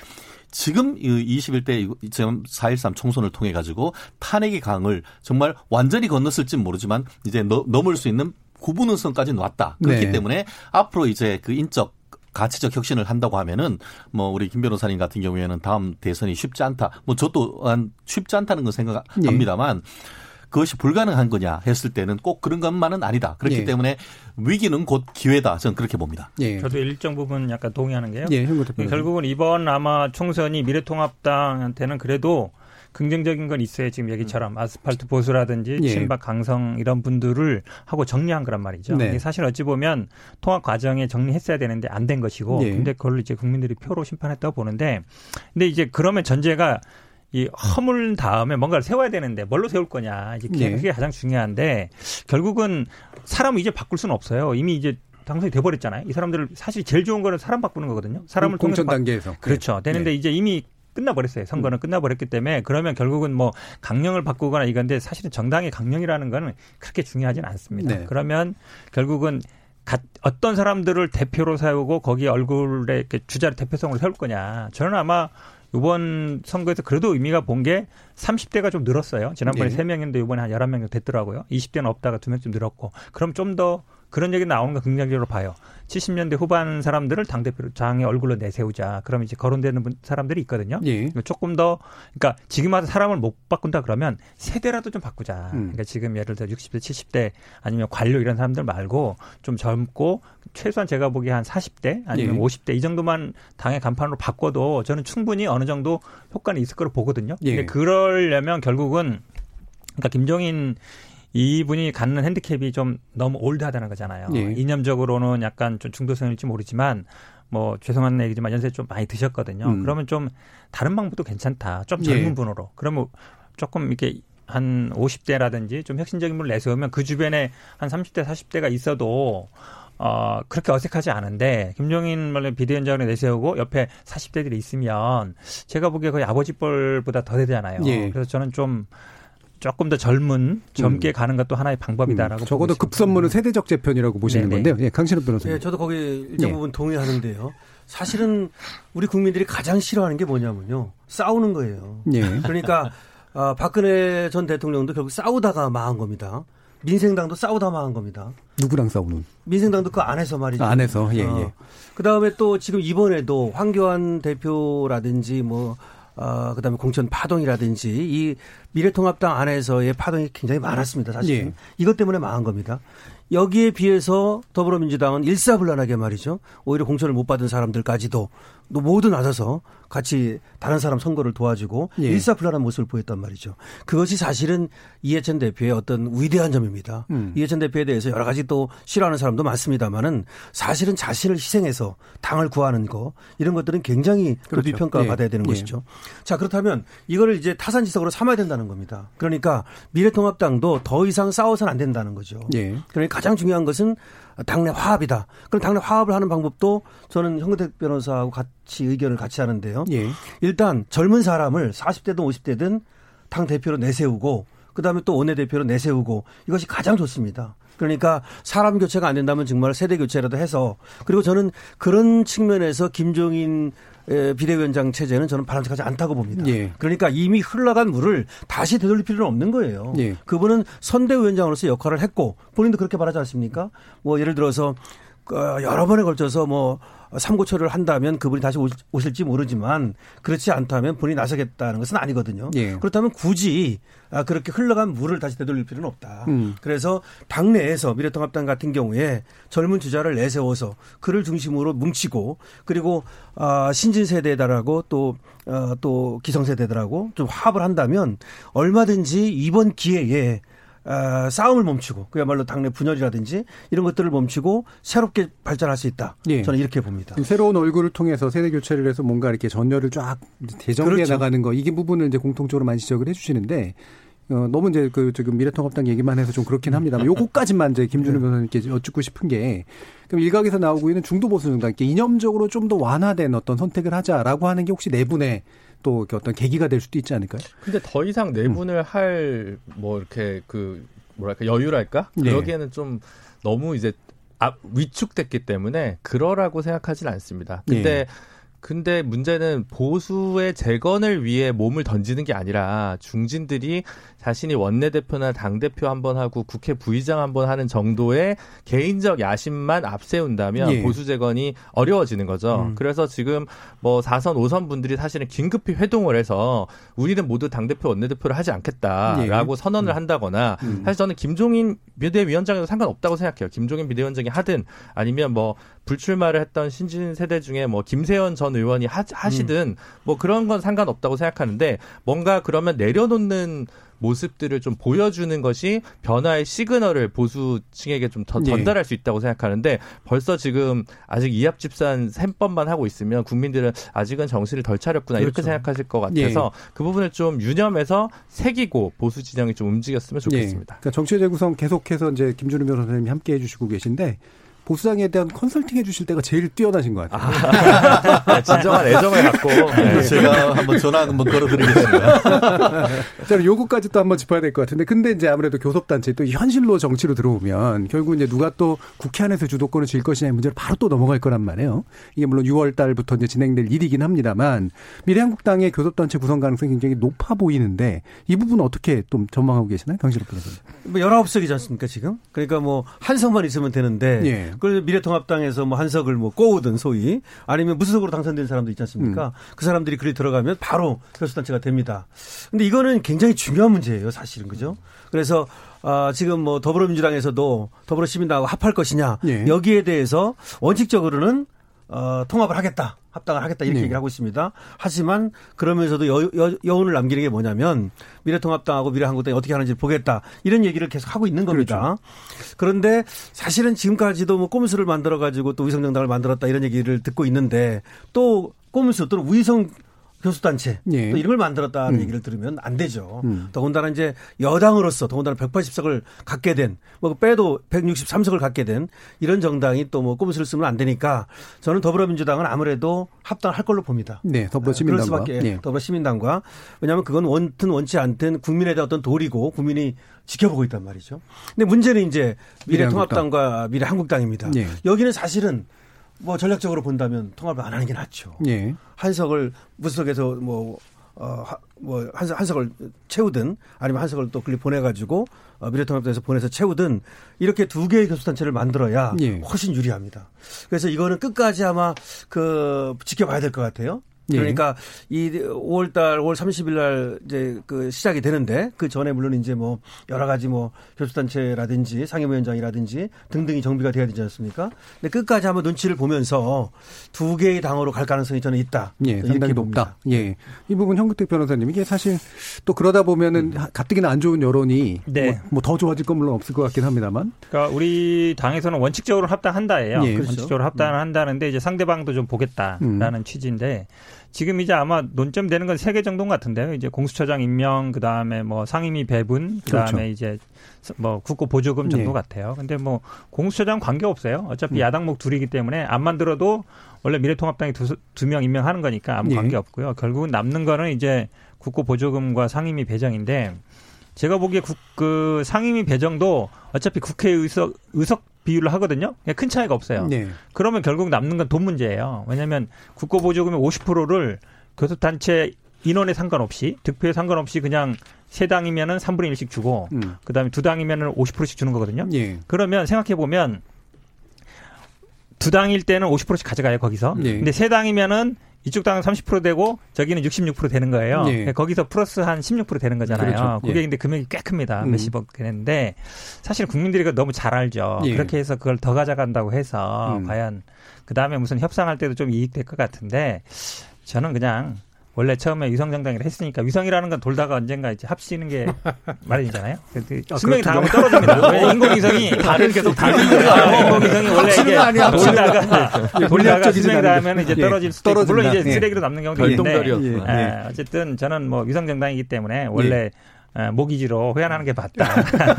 지금 21대 지금 4.13 총선을 통해 가지고 탄핵의 강을 정말 완전히 건넜을지 모르지만 이제 넘을 수 있는 구분은선까지 놨다. 그렇기 네. 때문에 앞으로 이제 그 인적 가치적 혁신을 한다고 하면은 뭐 우리 김 변호사님 같은 경우에는 다음 대선이 쉽지 않다. 뭐 저도 한 쉽지 않다는 건 생각합니다만 네. 그것이 불가능한 거냐 했을 때는 꼭 그런 것만은 아니다. 그렇기 예. 때문에 위기는 곧 기회다. 저는 그렇게 봅니다. 예. 저도 일정 부분 약간 동의하는 게요. 예, 결국은 이번 아마 총선이 미래통합당한테는 그래도 긍정적인 건 있어요. 지금 얘기처럼 아스팔트 보수라든지 예. 친박 강성 이런 분들을 하고 정리한 거란 말이죠. 네. 사실 어찌 보면 통합 과정에 정리했어야 되는데 안 된 것이고 예. 근데 그걸 이제 국민들이 표로 심판했다고 보는데 근데 이제 그러면 전제가 이 허물 다음에 뭔가를 세워야 되는데 뭘로 세울 거냐 이제 그게 네. 가장 중요한데 결국은 사람을 이제 바꿀 수는 없어요. 이미 이제 당선이 돼버렸잖아요. 이 사람들을 사실 제일 좋은 거는 사람 바꾸는 거거든요. 사람을 통해서 단계에서 그렇죠. 되는데 네. 이제 이미 끝나버렸어요. 선거는 음. 끝나버렸기 때문에 그러면 결국은 뭐 강령을 바꾸거나 이건데 사실은 정당의 강령이라는 거는 그렇게 중요하지는 않습니다. 네. 그러면 결국은 어떤 사람들을 대표로 세우고 거기에 얼굴에 주자를 대표성으로 세울 거냐. 저는 아마 이번 선거에서 그래도 의미가 본 게 30대가 좀 늘었어요. 지난번에 네. 3명인데 이번에 한 11명 됐더라고요. 20대는 없다가 2명쯤 늘었고. 그럼 좀더 그런 얘기 나오는 거 긍정적으로 봐요. 70년대 후반 사람들을 당대표로 장의 얼굴로 내세우자. 그럼 이제 거론되는 사람들이 있거든요. 예. 조금 더, 그러니까 지금 와서 사람을 못 바꾼다 그러면 세대라도 좀 바꾸자. 음. 그러니까 지금 예를 들어 60대, 70대 아니면 관료 이런 사람들 말고 좀 젊고 최소한 제가 보기에 한 40대 아니면 예. 50대 이 정도만 당의 간판으로 바꿔도 저는 충분히 어느 정도 효과는 있을 거로 보거든요. 예. 근데 그러려면 결국은 그러니까 김종인 이분이 갖는 핸디캡이 좀 너무 올드하다는 거잖아요. 예. 이념적으로는 약간 좀 중도성일지 모르지만 뭐 죄송한 얘기지만 연세 좀 많이 드셨거든요. 음. 그러면 좀 다른 방법도 괜찮다. 좀 젊은 예. 분으로. 그러면 조금 이렇게 한 50대라든지 좀 혁신적인 분을 내세우면 그 주변에 한 30대, 40대가 있어도 어, 그렇게 어색하지 않은데, 김종인 말로 비대위원장을 내세우고 옆에 40대들이 있으면, 제가 보기에 거의 아버지 뻘보다 더 되잖아요. 예. 그래서 저는 좀, 조금 더 젊은 젊게 음. 가는 것도 하나의 방법이다라고. 음. 적어도 급선무는 세대적 재편이라고 보시는 네네. 건데요. 예, 강신업 변호사님. 네, 저도 거기 일정 예. 부분 동의하는데요. 사실은 우리 국민들이 가장 싫어하는 게 뭐냐면요, 싸우는 거예요. 예. 그러니까 어, 박근혜 전 대통령도 결국 싸우다가 망한 겁니다. 민생당도 싸우다 망한 겁니다. 누구랑 싸우는? 민생당도 그 안에서 말이죠. 아, 안에서 예 예. 어. 그다음에 또 지금 이번에도 황교안 대표라든지 뭐 어, 그다음에 공천 파동이라든지 이 미래통합당 안에서의 파동이 굉장히 많았습니다. 사실 예. 이것 때문에 망한 겁니다. 여기에 비해서 더불어민주당은 일사불란하게 말이죠. 오히려 공천을 못 받은 사람들까지도 모두 나서서 같이 다른 사람 선거를 도와주고 예. 일사불란한 모습을 보였단 말이죠. 그것이 사실은 이해찬 대표의 어떤 위대한 점입니다. 음. 이해찬 대표에 대해서 여러 가지 또 싫어하는 사람도 많습니다만은 사실은 자신을 희생해서 당을 구하는 거 이런 것들은 굉장히 그렇죠. 높이 평가 예. 받아야 되는 예. 것이죠. 자 그렇다면 이거를 이제 타산지석으로 삼아야 된다는 겁니다. 그러니까 미래통합당도 더 이상 싸워서는 안 된다는 거죠. 예. 그러니까 가장 중요한 것은 당내 화합이다. 그럼 당내 화합을 하는 방법도 저는 현근택 변호사하고 같이 의견을 같이 하는데요. 예. 일단 젊은 사람을 40대든 50대든 당 대표로 내세우고 그다음에 또 원내대표로 내세우고 이것이 가장 좋습니다. 그러니까 사람 교체가 안 된다면 정말 세대 교체라도 해서 그리고 저는 그런 측면에서 김종인 비대위원장 체제는 저는 바람직하지 않다고 봅니다. 예. 그러니까 이미 흘러간 물을 다시 되돌릴 필요는 없는 거예요. 예. 그분은 선대위원장으로서 역할을 했고 본인도 그렇게 말하지 않습니까? 뭐 예를 들어서 어, 여러 번에 걸쳐서 뭐 삼고초를 한다면 그분이 다시 오실지 모르지만 그렇지 않다면 본인이 나서겠다는 것은 아니거든요. 예. 그렇다면 굳이 아, 그렇게 흘러간 물을 다시 되돌릴 필요는 없다. 음. 그래서 당내에서 미래통합당 같은 경우에 젊은 주자를 내세워서 그를 중심으로 뭉치고 그리고 아, 신진 세대들하고 또 어, 또 기성 세대들하고 좀 화합을 한다면 얼마든지 이번 기회에 어, 싸움을 멈추고 그야말로 당내 분열이라든지 이런 것들을 멈추고 새롭게 발전할 수 있다. 예. 저는 이렇게 봅니다. 새로운 얼굴을 통해서 세대 교체를 해서 뭔가 이렇게 전열을 쫙 대정비해 그렇죠. 나가는 거 이게 부분을 이제 공통적으로 많이 지적을 해주시는데 어, 너무 이제 그 지금 미래통합당 얘기만 해서 좀 그렇긴 합니다만 [LAUGHS] 요거까지만 이제 김준우 네. 변호사님께 여쭙고 싶은 게 그럼 일각에서 나오고 있는 중도 보수 정당 이념적으로 좀 더 완화된 어떤 선택을 하자라고 하는 게 혹시 내분의 또 어떤 계기가 될 수도 있지 않을까요? 근데 더 이상 내분을 음. 할뭐 이렇게 그 뭐랄까 여유랄까 네. 그러기에는 좀 너무 이제 앞 위축됐기 때문에 그러라고 생각하지는 않습니다. 근데 네. 근데 문제는 보수의 재건을 위해 몸을 던지는 게 아니라 중진들이 자신이 원내대표나 당대표 한 번 하고 국회 부의장 한 번 하는 정도의 개인적 야심만 앞세운다면 예. 보수 재건이 어려워지는 거죠. 음. 그래서 지금 뭐 4선, 5선 분들이 사실은 긴급히 회동을 해서 우리는 모두 당대표, 원내대표를 하지 않겠다라고 예. 선언을 음. 한다거나 음. 사실 저는 김종인 비대위원장에도 상관없다고 생각해요. 김종인 비대위원장이 하든 아니면 뭐 불출마를 했던 신진 세대 중에 뭐 김세현 전 의원이 하, 하시든 음. 뭐 그런 건 상관없다고 생각하는데 뭔가 그러면 내려놓는 모습들을 좀 보여주는 것이 변화의 시그널을 보수층에게 좀 더, 네. 전달할 수 있다고 생각하는데 벌써 지금 아직 이합 집산 셈법만 하고 있으면 국민들은 아직은 정신을 덜 차렸구나 그렇죠. 이렇게 생각하실 것 같아서 네. 그 부분을 좀 유념해서 새기고 보수 진영이 좀 움직였으면 좋겠습니다. 네. 그러니까 정치 재구성 계속해서 이제 김준우 변호사님이 함께 해주시고 계신데 보수당에 대한 컨설팅 해주실 때가 제일 뛰어나신 것 같아요. 아, 진정한 애정을 갖고 네. 제가 한번 전화 한번 걸어드리겠습니다. [LAUGHS] 자, 요거까지 또 한번 짚어야 될 것 같은데, 근데 이제 아무래도 교섭단체 또 현실로 정치로 들어오면 결국 이제 누가 또 국회 안에서 주도권을 질 것이냐의 문제를 바로 또 넘어갈 거란 말이에요. 이게 물론 6월 달부터 이제 진행될 일이긴 합니다만 미래한국당의 교섭단체 구성 가능성이 굉장히 높아 보이는데 이 부분은 어떻게 좀 전망하고 계시나요, 강실업 변호사님? 뭐 19석이지 않습니까 지금? 그러니까 뭐 한 석만 있으면 되는데. 예. 그래서 미래통합당에서 뭐 한석을 뭐 꼬우든 소위 아니면 무소속으로 당선된 사람도 있지 않습니까? 음. 그 사람들이 그리 들어가면 바로 교수단체가 됩니다. 근데 이거는 굉장히 중요한 문제예요, 사실은 그죠? 그래서 아, 지금 뭐 더불어민주당에서도 더불어시민당하고 합할 것이냐 예. 여기에 대해서 원칙적으로는 어, 통합을 하겠다. 합당을 하겠다 이렇게 네. 얘기를 하고 있습니다. 하지만 그러면서도 여, 여, 여운을 남기는 게 뭐냐면 미래통합당하고 미래한국당이 어떻게 하는지 보겠다 이런 얘기를 계속 하고 있는 겁니다. 그렇죠. 그런데 사실은 지금까지도 뭐 꼼수를 만들어 가지고 또 위성정당을 만들었다 이런 얘기를 듣고 있는데 또 꼼수 또는 위성 교수단체 예. 또 이런 걸 만들었다는 음. 얘기를 들으면 안 되죠. 음. 더군다나 이제 여당으로서 더군다나 180석을 갖게 된 뭐 빼도 163석을 갖게 된 이런 정당이 또 뭐 꼼수를 쓰면 안 되니까 저는 더불어민주당은 아무래도 합당할 걸로 봅니다. 네, 더불어시민당과. 그럴 수밖에 네. 더불어시민당과 왜냐하면 그건 원튼 원치 않든 국민에 대한 어떤 도리고 국민이 지켜보고 있단 말이죠. 근데 문제는 이제 미래통합당과 미래한국당입니다. 네. 여기는 사실은 뭐 전략적으로 본다면 통합을 안 하는 게 낫죠. 예. 한석을 무석에서 뭐 어, 뭐, 한석, 한석을 채우든 아니면 한석을 또 글리 보내가지고 어, 미래통합당에서 보내서 채우든 이렇게 두 개의 교섭단체를 만들어야 예. 훨씬 유리합니다. 그래서 이거는 끝까지 아마 그 지켜봐야 될 것 같아요. 예. 그러니까 예. 이 5월달 5월 30일 날 이제 그 시작이 되는데 그 전에 물론 이제 뭐 여러 가지 뭐 교섭단체라든지 상임위원장이라든지 등등이 정비가 돼야 되지 않습니까? 근데 끝까지 한번 눈치를 보면서 두 개의 당으로 갈 가능성이 저는 있다. 예, 상당히 높다. 예, 이 부분 현근택 변호사님 이게 사실 또 그러다 보면은 음. 가뜩이나 안 좋은 여론이 네. 뭐더 뭐 좋아질 건 물론 없을 것 같긴 합니다만. 그러니까 우리 당에서는 원칙적으로 합당한다예요. 예, 그렇죠. 원칙적으로 합당을 한다는데 이제 상대방도 좀 보겠다라는 음. 취지인데. 지금 이제 아마 논점 되는 건 세 개 정도 같은데요. 이제 공수처장 임명, 그 다음에 뭐 상임위 배분, 그 다음에 그렇죠. 이제 뭐 국고 보조금 정도 네. 같아요. 근데 뭐 공수처장 관계 없어요. 어차피 음. 야당목 둘이기 때문에 안 만들어도 원래 미래통합당이 두명 임명하는 거니까 아무 네. 관계 없고요. 결국은 남는 거는 이제 국고 보조금과 상임위 배정인데 제가 보기에 국, 그 상임위 배정도 어차피 국회 의석 의석 비율을 하거든요. 큰 차이가 없어요. 네. 그러면 결국 남는 건 돈 문제예요. 왜냐하면 국고 보조금의 50%를 교섭단체 인원에 상관없이 득표에 상관없이 그냥 세 당이면은 3분의 1씩 주고 음. 그다음에 두 당이면은 50%씩 주는 거거든요. 예. 그러면 생각해 보면 두 당일 때는 50%씩 가져가요 거기서. 예. 근데 세 당이면은 이쪽 당은 30% 되고 저기는 66% 되는 거예요. 네. 거기서 플러스 한 16% 되는 거잖아요. 그렇죠. 그게 예. 근데 금액이 꽤 큽니다. 음. 몇십억 되는데 사실 국민들이 너무 잘 알죠. 예. 그렇게 해서 그걸 더 가져간다고 해서 음. 과연 그 다음에 무슨 협상할 때도 좀 이익될 것 같은데 저는 그냥 원래 처음에 위성정당이라 했으니까 위성이라는 건 돌다가 언젠가 이제 합치는 게 [LAUGHS] 마련이잖아요. 아, 수명이 다하면 떨어집니다. [LAUGHS] 인공위성이 발을 계속 달리니까 인공위성이 원래 이게 돌다가 돌다가 수명이 다하면 이제 떨어질 수도 있고 물론 이제 예. 쓰레기로 남는 경우도 있는데 예. 예. 어쨌든 저는 뭐 위성정당이기 때문에 원래 예. 모기지로 회안하는 게 맞다.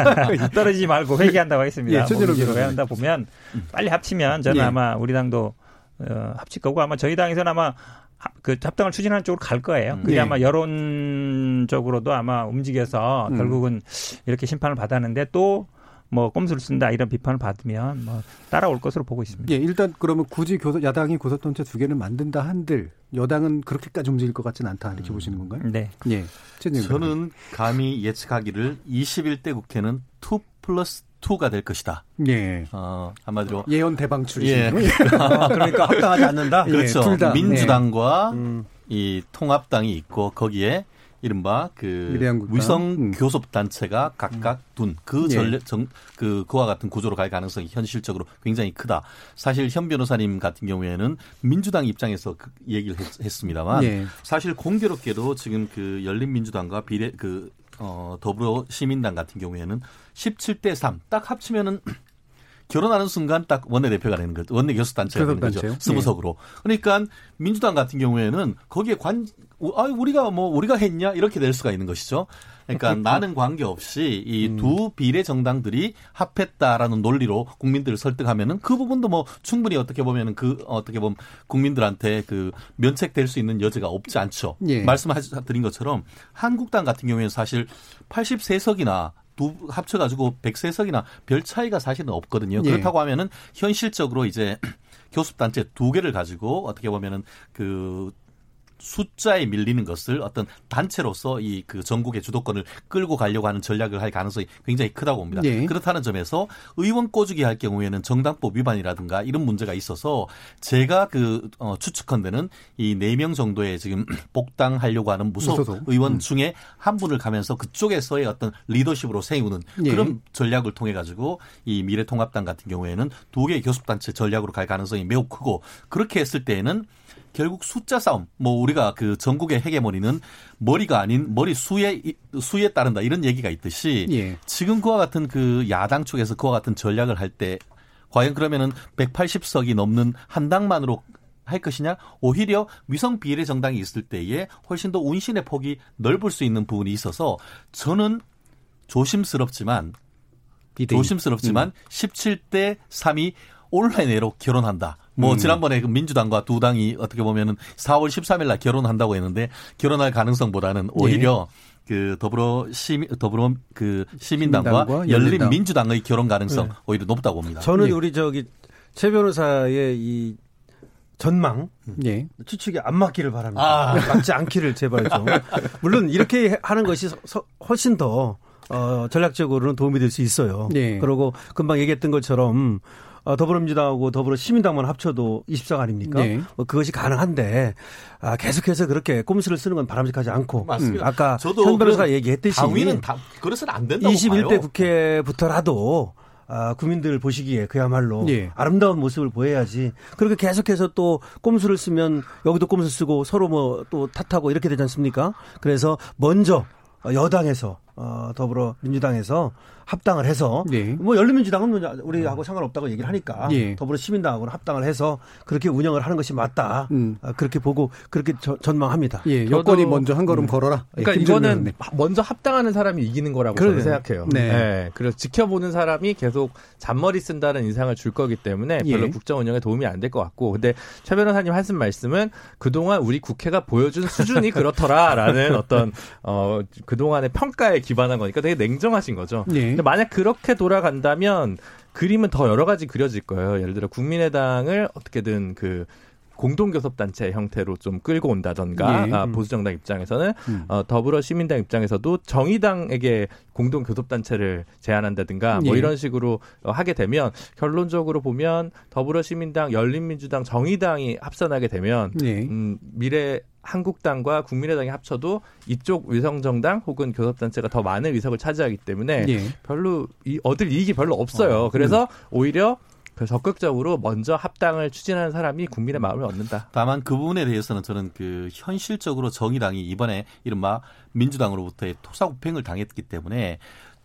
[LAUGHS] 떨어지지 말고 회귀한다고 하겠습니다. 예, 모기지로 회안한다 보면 빨리 합치면 저는 예. 아마 우리 당도 어, 합칠 거고 아마 저희 당에서는 아마 그 합당을 추진하는 쪽으로 갈 거예요. 그게 네. 아마 여론적으로도 아마 움직여서 음. 결국은 이렇게 심판을 받았는데 또 뭐 꼼수를 쓴다 이런 비판을 받으면 뭐 따라올 것으로 보고 있습니다. 예, 일단 그러면 굳이 교섭 야당이 고소통체 두 개를 만든다 한들 여당은 그렇게까지 움직일 것 같지는 않다 이렇게 음. 보시는 건가요? 네. 예. 저는 감히 예측하기를 21대 국회는 2 플러스 2가 될 것이다. 예. 어, 한마디로 예언 대방 출신. 예. 아, [LAUGHS] 그러니까 합당하지 않는다. 그렇죠. 예, 민주당과 네. 음. 이 통합당이 있고 거기에 이른바 그 위성 음. 교섭 단체가 각각 둔 그 전례 정, 그 그와 같은 구조로 갈 가능성이 현실적으로 굉장히 크다. 사실 현 변호사님 같은 경우에는 민주당 입장에서 그 얘기를 했, 습니다만 예. 사실 공교롭게도 지금 그 열린민주당과 비례 그 어, 더불어 시민당 같은 경우에는 17대 3 딱 합치면은 결혼하는 순간 딱 원내대표가 되는 거죠. 원내 교섭단체가 되는 거죠. 스무석으로. 네. 그러니까 민주당 같은 경우에는 거기에 관, 아, 우리가 뭐, 우리가 했냐? 이렇게 될 수가 있는 것이죠. 그러니까 나는 관계없이 이두 음. 비례 정당들이 합했다라는 논리로 국민들을 설득하면은 그 부분도 뭐 충분히 어떻게 보면은 그 어떻게 보면 국민들한테 그 면책될 수 있는 여지가 없지 않죠. 예. 말씀드린 것처럼 한국당 같은 경우에는 사실 83석이나 두 합쳐가지고 100세석이나 별 차이가 사실은 없거든요. 예. 그렇다고 하면은 현실적으로 이제 [CLEARS THROAT] 교섭단체 두 개를 가지고 어떻게 보면은 그 숫자에 밀리는 것을 어떤 단체로서 이 그 전국의 주도권을 끌고 가려고 하는 전략을 할 가능성이 굉장히 크다고 봅니다. 네. 그렇다는 점에서 의원 꼬주기 할 경우에는 정당법 위반이라든가 이런 문제가 있어서 제가 그 어, 추측컨대는 이 네 명 정도의 지금 [CLEARS THROAT] 복당하려고 하는 무소, 무소속. 의원 음. 중에 한 분을 가면서 그쪽에서의 어떤 리더십으로 세우는 네. 그런 전략을 통해 가지고 이 미래통합당 같은 경우에는 두 개의 교섭단체 전략으로 갈 가능성이 매우 크고 그렇게 했을 때에는 결국 숫자 싸움. 뭐 우리가 그 전국의 헤게모니는 머리가 아닌 머리 수에 수에 따른다 이런 얘기가 있듯이 예. 지금 그와 같은 그 야당 쪽에서 그와 같은 전략을 할 때 과연 그러면은 180석이 넘는 한 당만으로 할 것이냐? 오히려 위성 비례 정당이 있을 때에 훨씬 더 운신의 폭이 넓을 수 있는 부분이 있어서 저는 조심스럽지만 비대위. 조심스럽지만 음. 17대 3이 올해 내로 결혼한다. 뭐 음. 지난번에 그 민주당과 두 당이 어떻게 보면은 4월 13일 날 결혼한다고 했는데 결혼할 가능성보다는 오히려 네. 그 더불어 시민 더불어 그 시민당과, 시민당과 열린 민주당의 결혼 가능성 네. 오히려 높다고 봅니다. 저는 네. 우리 저기 최 변호사의 이 전망 예. 추측이 안 맞기를 바랍니다. 아. 맞지 않기를 제발 좀. [LAUGHS] 물론 이렇게 하는 것이 훨씬 더 어, 전략적으로는 도움이 될 수 있어요. 예. 그리고 금방 얘기했던 것처럼 어, 더불어민주당하고 더불어 시민당만 합쳐도 20석 아닙니까? 네. 뭐 그것이 가능한데 아, 계속해서 그렇게 꼼수를 쓰는 건 바람직하지 않고 맞습니다. 음, 아까 현 변호사가 얘기했듯이 당위는 다 그래서는 안 된다고 21대 봐요. 국회부터라도 아, 국민들 보시기에 그야말로 예. 아름다운 모습을 보여야지. 그렇게 계속해서 또 꼼수를 쓰면 여기도 꼼수 쓰고 서로 뭐 또 탓하고 이렇게 되지 않습니까? 그래서 먼저 여당에서 어, 더불어 민주당에서 합당을 해서 네. 뭐 열린민주당은 뭐 우리하고 상관없다고 얘기를 하니까 네. 더불어 시민당하고는 합당을 해서 그렇게 운영을 하는 것이 맞다 음. 아, 그렇게 보고 그렇게 저, 전망합니다. 예, 여권이 먼저 한 걸음 음. 걸어라. 그러니까 이거는 먼저 합당하는 사람이 이기는 거라고 저는 생각해요. 네. 네. 그래서 지켜보는 사람이 계속 잔머리 쓴다는 인상을 줄 거기 때문에 예. 별로 예. 국정 운영에 도움이 안 될 것 같고 근데 최 변호사님 하신 말씀은 그동안 우리 국회가 보여준 수준이 [LAUGHS] 그렇더라라는 어떤 어 그동안의 평가에 기반한 거니까 되게 냉정하신 거죠. 네. 근데 만약 그렇게 돌아간다면 그림은 더 여러 가지 그려질 거예요. 예를 들어 국민의당을 어떻게든 그 공동교섭단체 형태로 좀 끌고 온다던가 예. 아, 보수정당 입장에서는 음. 어, 더불어 시민당 입장에서도 정의당에게 공동교섭단체를 제안한다든가 뭐 예. 이런 식으로 어, 하게 되면 결론적으로 보면 더불어 시민당, 열린민주당, 정의당이 합산하게 되면 예. 음, 미래 한국당과 국민의당이 합쳐도 이쪽 위성정당 혹은 교섭단체가 더 많은 의석을 차지하기 때문에 예. 별로 이, 얻을 이익이 별로 없어요. 어, 그래서 음. 오히려 그 적극적으로 먼저 합당을 추진하는 사람이 국민의 마음을 얻는다. 다만 그 부분에 대해서는 저는 그 현실적으로 정의당이 이번에 이른바 민주당으로부터의 토사구팽을 당했기 때문에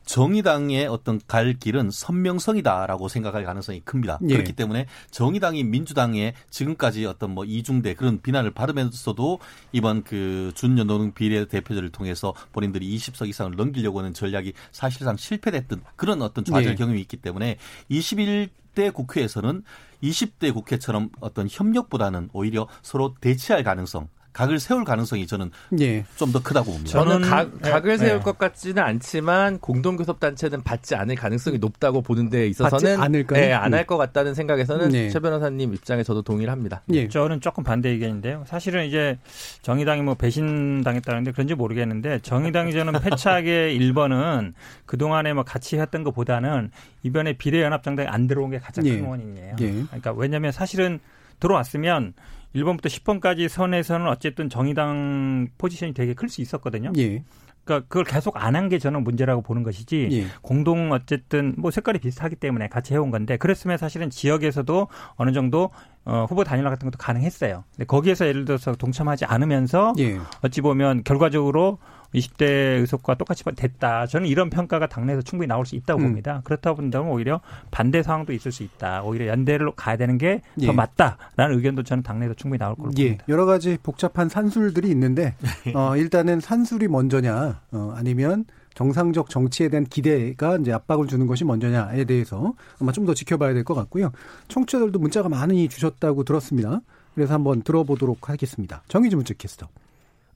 정의당의 어떤 갈 길은 선명성이다라고 생각할 가능성이 큽니다. 예. 그렇기 때문에 정의당이 민주당의 지금까지 어떤 뭐 이중대 그런 비난을 받으면서도 이번 그 준연동 비례 대표제를 통해서 본인들이 20석 이상을 넘기려고 하는 전략이 사실상 실패됐던 그런 어떤 좌절 예. 경험이 있기 때문에 21 대 국회에서는 20대 국회처럼 어떤 협력보다는 오히려 서로 대치할 가능성 각을 세울 가능성이 저는 예. 좀더 크다고 봅니다. 저는 각, 각을 예. 세울 예. 것 같지는 않지만 공동교섭단체는 받지 않을 가능성이 높다고 보는 데 있어서는 네, 안할 것 같다는 생각에서는 예. 최 변호사님 입장에 저도 동의를 합니다. 예. 저는 조금 반대 의견인데요. 사실은 이제 정의당이 뭐 배신당했다는데 그런지 모르겠는데 정의당이 저는 패착의 [LAUGHS] 1번은 그동안에 뭐 같이 했던 것보다는 이번에 비례연합정당에 안 들어온 게 가장 큰 예. 원인이에요. 예. 그러니까 왜냐하면 사실은 들어왔으면 1번부터 10번까지 선에서는 어쨌든 정의당 포지션이 되게 클 수 있었거든요. 예. 그러니까 그걸 계속 안 한 게 저는 문제라고 보는 것이지 예. 공동 어쨌든 뭐 색깔이 비슷하기 때문에 같이 해온 건데 그랬으면 사실은 지역에서도 어느 정도 어, 후보 단일화 같은 것도 가능했어요. 근데 거기에서 예를 들어서 동참하지 않으면서 예. 어찌 보면 결과적으로 20대 의석과 똑같이 됐다. 저는 이런 평가가 당내에서 충분히 나올 수 있다고 음. 봅니다. 그렇다 본다면 오히려 반대 상황도 있을 수 있다. 오히려 연대로 가야 되는 게더 예. 맞다라는 의견도 저는 당내에서 충분히 나올 거로 예. 봅니다. 여러 가지 복잡한 산술들이 있는데 [LAUGHS] 어, 일단은 산술이 먼저냐 어, 아니면 정상적 정치에 대한 기대가 이제 압박을 주는 것이 먼저냐에 대해서 아마 좀 더 지켜봐야 될 것 같고요. 청취자들도 문자가 많이 주셨다고 들었습니다. 그래서 한번 들어보도록 하겠습니다. 정의지 문자 캐스터.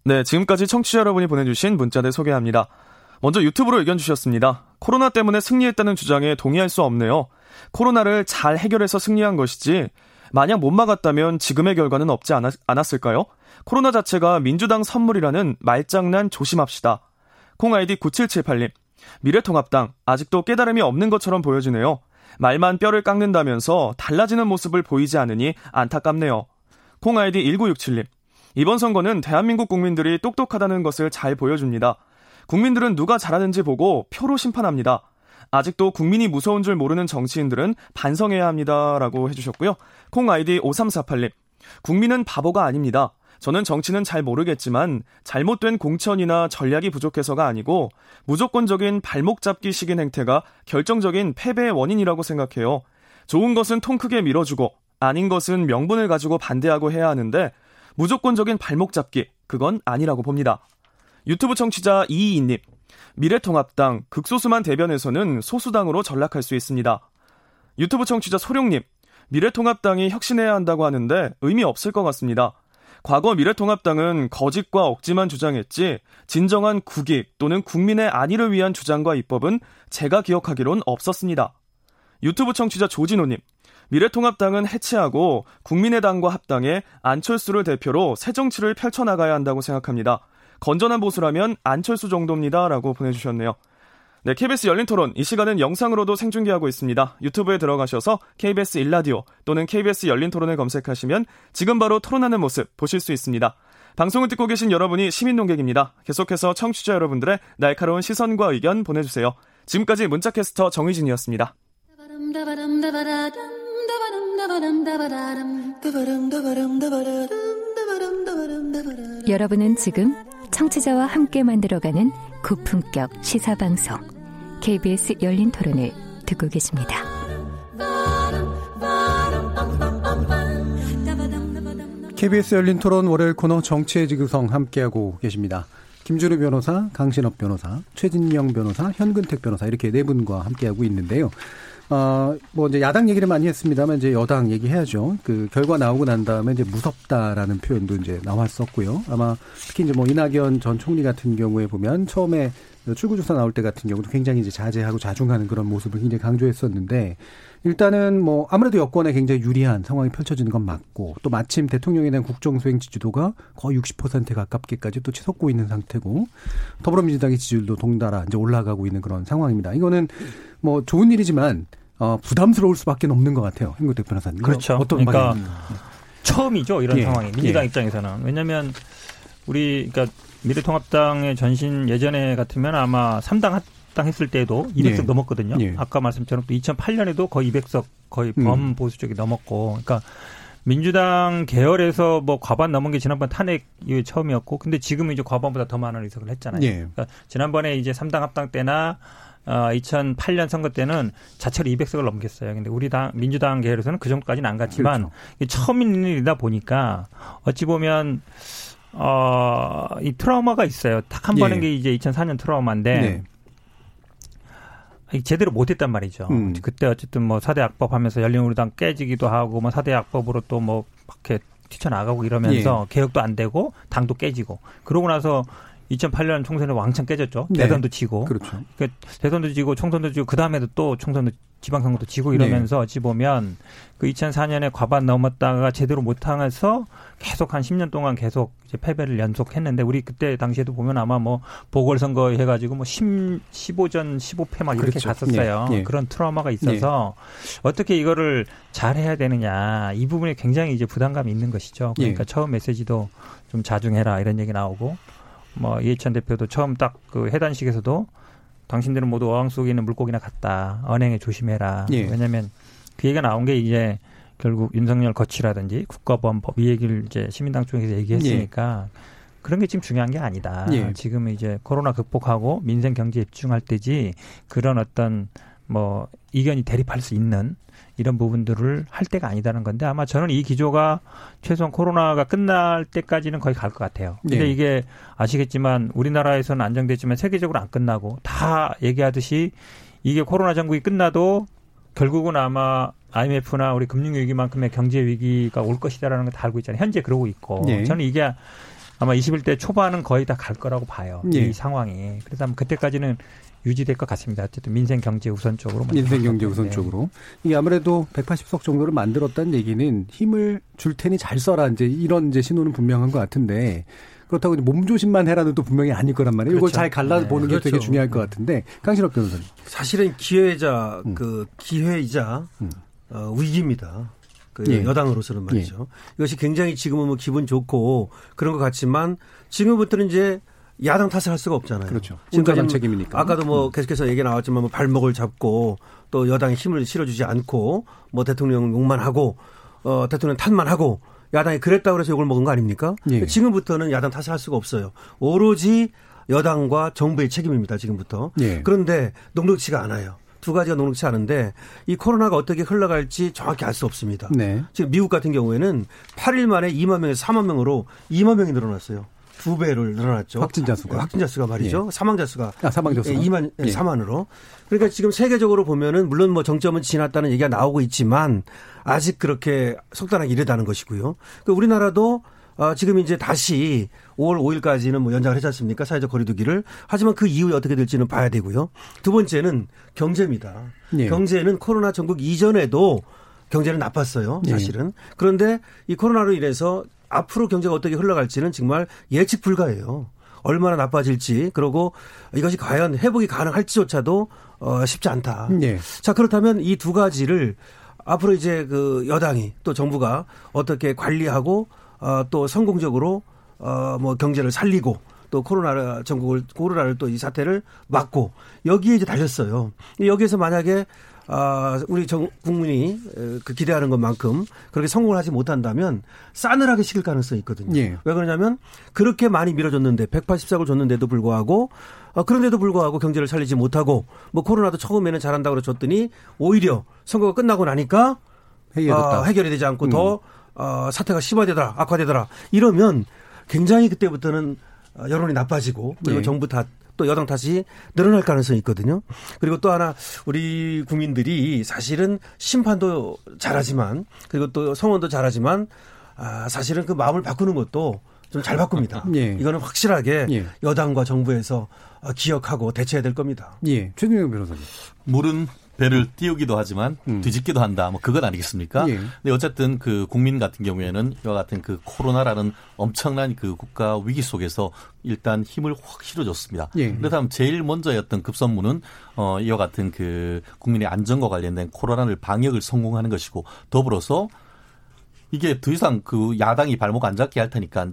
네, 지금까지 청취자 여러분이 보내주신 문자들 소개합니다. 먼저 유튜브로 의견 주셨습니다. 코로나 때문에 승리했다는 주장에 동의할 수 없네요. 코로나를 잘 해결해서 승리한 것이지 만약 못 막았다면 지금의 결과는 없지 않았, 않았을까요? 코로나 자체가 민주당 선물이라는 말장난 조심합시다. 콩 아이디 9778님. 미래통합당 아직도 깨달음이 없는 것처럼 보여지네요. 말만 뼈를 깎는다면서 달라지는 모습을 보이지 않으니 안타깝네요. 콩 아이디 1967님. 이번 선거는 대한민국 국민들이 똑똑하다는 것을 잘 보여줍니다. 국민들은 누가 잘하는지 보고 표로 심판합니다. 아직도 국민이 무서운 줄 모르는 정치인들은 반성해야 합니다. 라고 해주셨고요. 콩 아이디 5348님. 국민은 바보가 아닙니다. 저는 정치는 잘 모르겠지만 잘못된 공천이나 전략이 부족해서가 아니고 무조건적인 발목 잡기 식인 행태가 결정적인 패배의 원인이라고 생각해요. 좋은 것은 통 크게 밀어주고 아닌 것은 명분을 가지고 반대하고 해야 하는데 무조건적인 발목 잡기, 그건 아니라고 봅니다. 유튜브 청취자 이이님, 미래통합당 극소수만 대변에서는 소수당으로 전락할 수 있습니다. 유튜브 청취자 소룡님, 미래통합당이 혁신해야 한다고 하는데 의미 없을 것 같습니다. 과거 미래통합당은 거짓과 억지만 주장했지 진정한 국익 또는 국민의 안위를 위한 주장과 입법은 제가 기억하기론 없었습니다. 유튜브 청취자 조진호님, 미래통합당은 해체하고 국민의당과 합당해 안철수를 대표로 새 정치를 펼쳐나가야 한다고 생각합니다. 건전한 보수라면 안철수 정도입니다. 라고 보내주셨네요. 네, KBS 열린 토론. 이 시간은 영상으로도 생중계하고 있습니다. 유튜브에 들어가셔서 KBS 일라디오 또는 KBS 열린 토론을 검색하시면 지금 바로 토론하는 모습 보실 수 있습니다. 방송을 듣고 계신 여러분이 시민 농객입니다. 계속해서 청취자 여러분들의 날카로운 시선과 의견 보내주세요. 지금까지 문자캐스터 정희진이었습니다. 여러분은 지금 청취자와 함께 만들어가는 고품격 시사방송 KBS 열린 토론을 듣고 계십니다. KBS 열린 토론 월요일 코너 정치의 지구성 함께하고 계십니다. 김준우 변호사, 강신업 변호사, 최진영 변호사, 현근택 변호사 이렇게 네 분과 함께하고 있는데요. 어, 뭐 이제 야당 얘기를 많이 했습니다만 이제 여당 얘기해야죠. 그 결과 나오고 난 다음에 이제 무섭다라는 표현도 이제 나왔었고요. 아마 특히 이제 뭐 이낙연 전 총리 같은 경우에 보면 처음에 출구 조사 나올 때 같은 경우도 굉장히 이제 자제하고 자중하는 그런 모습을 굉장히 강조했었는데 일단은 뭐 아무래도 여권에 굉장히 유리한 상황이 펼쳐지는 건 맞고 또 마침 대통령에 대한 국정 수행 지지도가 거의 60%에 가깝게까지 또 치솟고 있는 상태고 더불어민주당의 지지율도 동달아 이제 올라가고 있는 그런 상황입니다. 이거는 뭐 좋은 일이지만 어, 부담스러울 수밖에 없는 것 같아요. 행국대 변호사님. 그렇죠. 어떤 그러니까 처음이죠 이런 예. 상황이 민주당 예. 입장에서는 왜냐하면 우리 그러니까 미래통합당의 전신 예전에 같으면 아마 3당 합당 했을 때도 200석 예. 넘었거든요. 예. 아까 말씀처럼 또 2008년에도 거의 200석 거의 음. 범보수 쪽이 넘었고 그러니까 민주당 계열에서 뭐 과반 넘은 게 지난번 탄핵 이후에 처음이었고 근데 지금은 이제 과반보다 더 많은 의석을 했잖아요. 예. 그러니까 지난번에 이제 3당 합당 때나 어, 2008년 선거 때는 자체로 200석을 넘겼어요. 근데 우리 당 민주당 계열에서는 그 정도까지는 안 갔지만 그렇죠. 처음 있는 일이다 보니까 어찌 보면 어, 이 트라우마가 있어요. 딱한 번은 예. 게 이제 2004년 트라우마인데 네. 제대로 못했단 말이죠. 음. 그때 어쨌든 뭐 사대 악법 하면서 열린우리당 깨지기도 하고 뭐 사대 악법으로 또 뭐 이렇게 튀쳐나가고 이러면서 예. 개혁도 안 되고 당도 깨지고 그러고 나서 2008년 총선에 왕창 깨졌죠. 네. 대선도 지고. 그렇죠. 그러니까 대선도 지고 총선도 지고 그 다음에도 또 총선도 지방선거도 지고 이러면서 네. 어찌 보면 그 2004년에 과반 넘었다가 제대로 못하면서 계속 한 10년 동안 계속 이제 패배를 연속했는데 우리 그때 당시에도 보면 아마 뭐 보궐선거 해가지고 뭐 10, 15전 15패 막 이렇게 그렇죠. 갔었어요. 네. 네. 그런 트라우마가 있어서 네. 어떻게 이거를 잘 해야 되느냐 이 부분에 굉장히 이제 부담감이 있는 것이죠. 그러니까 네. 처음 메시지도 좀 자중해라 이런 얘기 나오고 뭐 이해찬 대표도 처음 딱 그 해단식에서도 당신들은 모두 어항 속에 있는 물고기나 같다. 언행에 조심해라. 예. 왜냐하면 그 얘기가 나온 게 이제 결국 윤석열 거치라든지 국가보안법 이 얘기를 이제 시민당 쪽에서 얘기했으니까 예. 그런 게 지금 중요한 게 아니다. 예. 지금 이제 코로나 극복하고 민생 경제에 집중할 때지 그런 어떤 뭐 이견이 대립할 수 있는 이런 부분들을 할 때가 아니다는 건데 아마 저는 이 기조가 최소한 코로나가 끝날 때까지는 거의 갈 것 같아요. 근데 네. 이게 아시겠지만 우리나라에서는 안정됐지만 세계적으로 안 끝나고 다 얘기하듯이 이게 코로나 전국이 끝나도 결국은 아마 IMF나 우리 금융위기만큼의 경제 위기가 올 것이다라는 걸 다 알고 있잖아요. 현재 그러고 있고 네. 저는 이게 아마 21대 초반은 거의 다 갈 거라고 봐요. 네. 이 상황이. 그래서 아마 그때까지는 유지될 것 같습니다. 어쨌든 민생 경제 우선 쪽으로. 민생 경제 우선 쪽으로. 이게 아무래도 180석 정도를 만들었다는 얘기는 힘을 줄 테니 잘 써라 이제 이런 이제 신호는 분명한 것 같은데 그렇다고 몸조심만 해라는 또 분명히 아닐 거란 말이에요. 그렇죠. 이걸 잘 갈라보는 네. 게 그렇죠. 되게 중요할 것 같은데 강신업 변호사님. 사실은 기회자 음. 그 기회이자 음. 어, 위기입니다. 그 예. 여당으로서는 말이죠. 예. 이것이 굉장히 지금은 뭐 기분 좋고 그런 것 같지만 지금부터는 이제 야당 탓을 할 수가 없잖아요. 그렇죠. 지금까지 책임이니까. 아까도 뭐 음. 계속해서 얘기 나왔지만 뭐 발목을 잡고 또 여당이 힘을 실어주지 않고 뭐 대통령 욕만 하고 어 대통령 탓만 하고 야당이 그랬다고 해서 욕을 먹은 거 아닙니까? 예. 지금부터는 야당 탓을 할 수가 없어요. 오로지 여당과 정부의 책임입니다. 지금부터. 예. 그런데 녹록치가 않아요. 두 가지가 녹록치 않은데 이 코로나가 어떻게 흘러갈지 정확히 알 수 없습니다. 네. 지금 미국 같은 경우에는 8일 만에 2만 명에서 4만 명으로 2만 명이 늘어났어요. 두 배를 늘어났죠. 확진자 수가. 확진자 수가 말이죠. 예. 사망자 수가. 아, 사망자 수가. 2만, 예. 4만으로. 그러니까 지금 세계적으로 보면은 물론 뭐 정점은 지났다는 얘기가 나오고 있지만 아직 그렇게 속단하기 이르다는 것이고요. 그 우리나라도 아, 지금 이제 다시 5월 5일까지는 뭐 연장을 했지 않습니까? 사회적 거리두기를. 하지만 그 이후에 어떻게 될지는 봐야 되고요. 두 번째는 경제입니다. 예. 경제는 코로나 전국 이전에도 경제는 나빴어요. 사실은. 네. 그런데 이 코로나로 인해서 앞으로 경제가 어떻게 흘러갈지는 정말 예측 불가해요. 얼마나 나빠질지 그러고 이것이 과연 회복이 가능할지조차도 어 쉽지 않다. 네. 자 그렇다면 이 두 가지를 앞으로 이제 그 여당이 또 정부가 어떻게 관리하고 어 또 성공적으로 어 뭐 경제를 살리고 또 코로나 전국을 코로나를 또 이 사태를 막고 여기에 이제 달렸어요. 여기에서 만약에 아, 우리 정, 국민이 그 기대하는 것만큼 그렇게 성공을 하지 못한다면 싸늘하게 식을 가능성이 있거든요. 예. 왜 그러냐면 그렇게 많이 밀어줬는데 180석을 줬는데도 불구하고 어, 그런데도 불구하고 경제를 살리지 못하고 뭐 코로나도 처음에는 잘한다고 그러줬더니 오히려 선거가 끝나고 나니까 어, 해결이 되지 않고 음. 더 어, 사태가 심화되더라 악화되더라 이러면 굉장히 그때부터는 어, 여론이 나빠지고 그리고 예. 정부 탓 또 여당 탓이 늘어날 가능성이 있거든요. 그리고 또 하나 우리 국민들이 사실은 심판도 잘하지만 그리고 또 성원도 잘하지만 아, 사실은 그 마음을 바꾸는 것도 좀 잘 바꿉니다. [LAUGHS] 예. 이거는 확실하게 예. 여당과 정부에서 기억하고 대처해야 될 겁니다. 예. 최준영 변호사님. 물은 배를 띄우기도 하지만 음. 뒤집기도 한다. 뭐 그건 아니겠습니까? 예. 근데 어쨌든 그 국민 같은 경우에는 이와 같은 그 코로나라는 엄청난 그 국가 위기 속에서 일단 힘을 확 실어줬습니다. 예. 그렇다면 제일 먼저였던 급선무는 어 이와 같은 그 국민의 안전과 관련된 코로나를 방역을 성공하는 것이고 더불어서 이게 더 이상 그 야당이 발목 안 잡게 할 테니까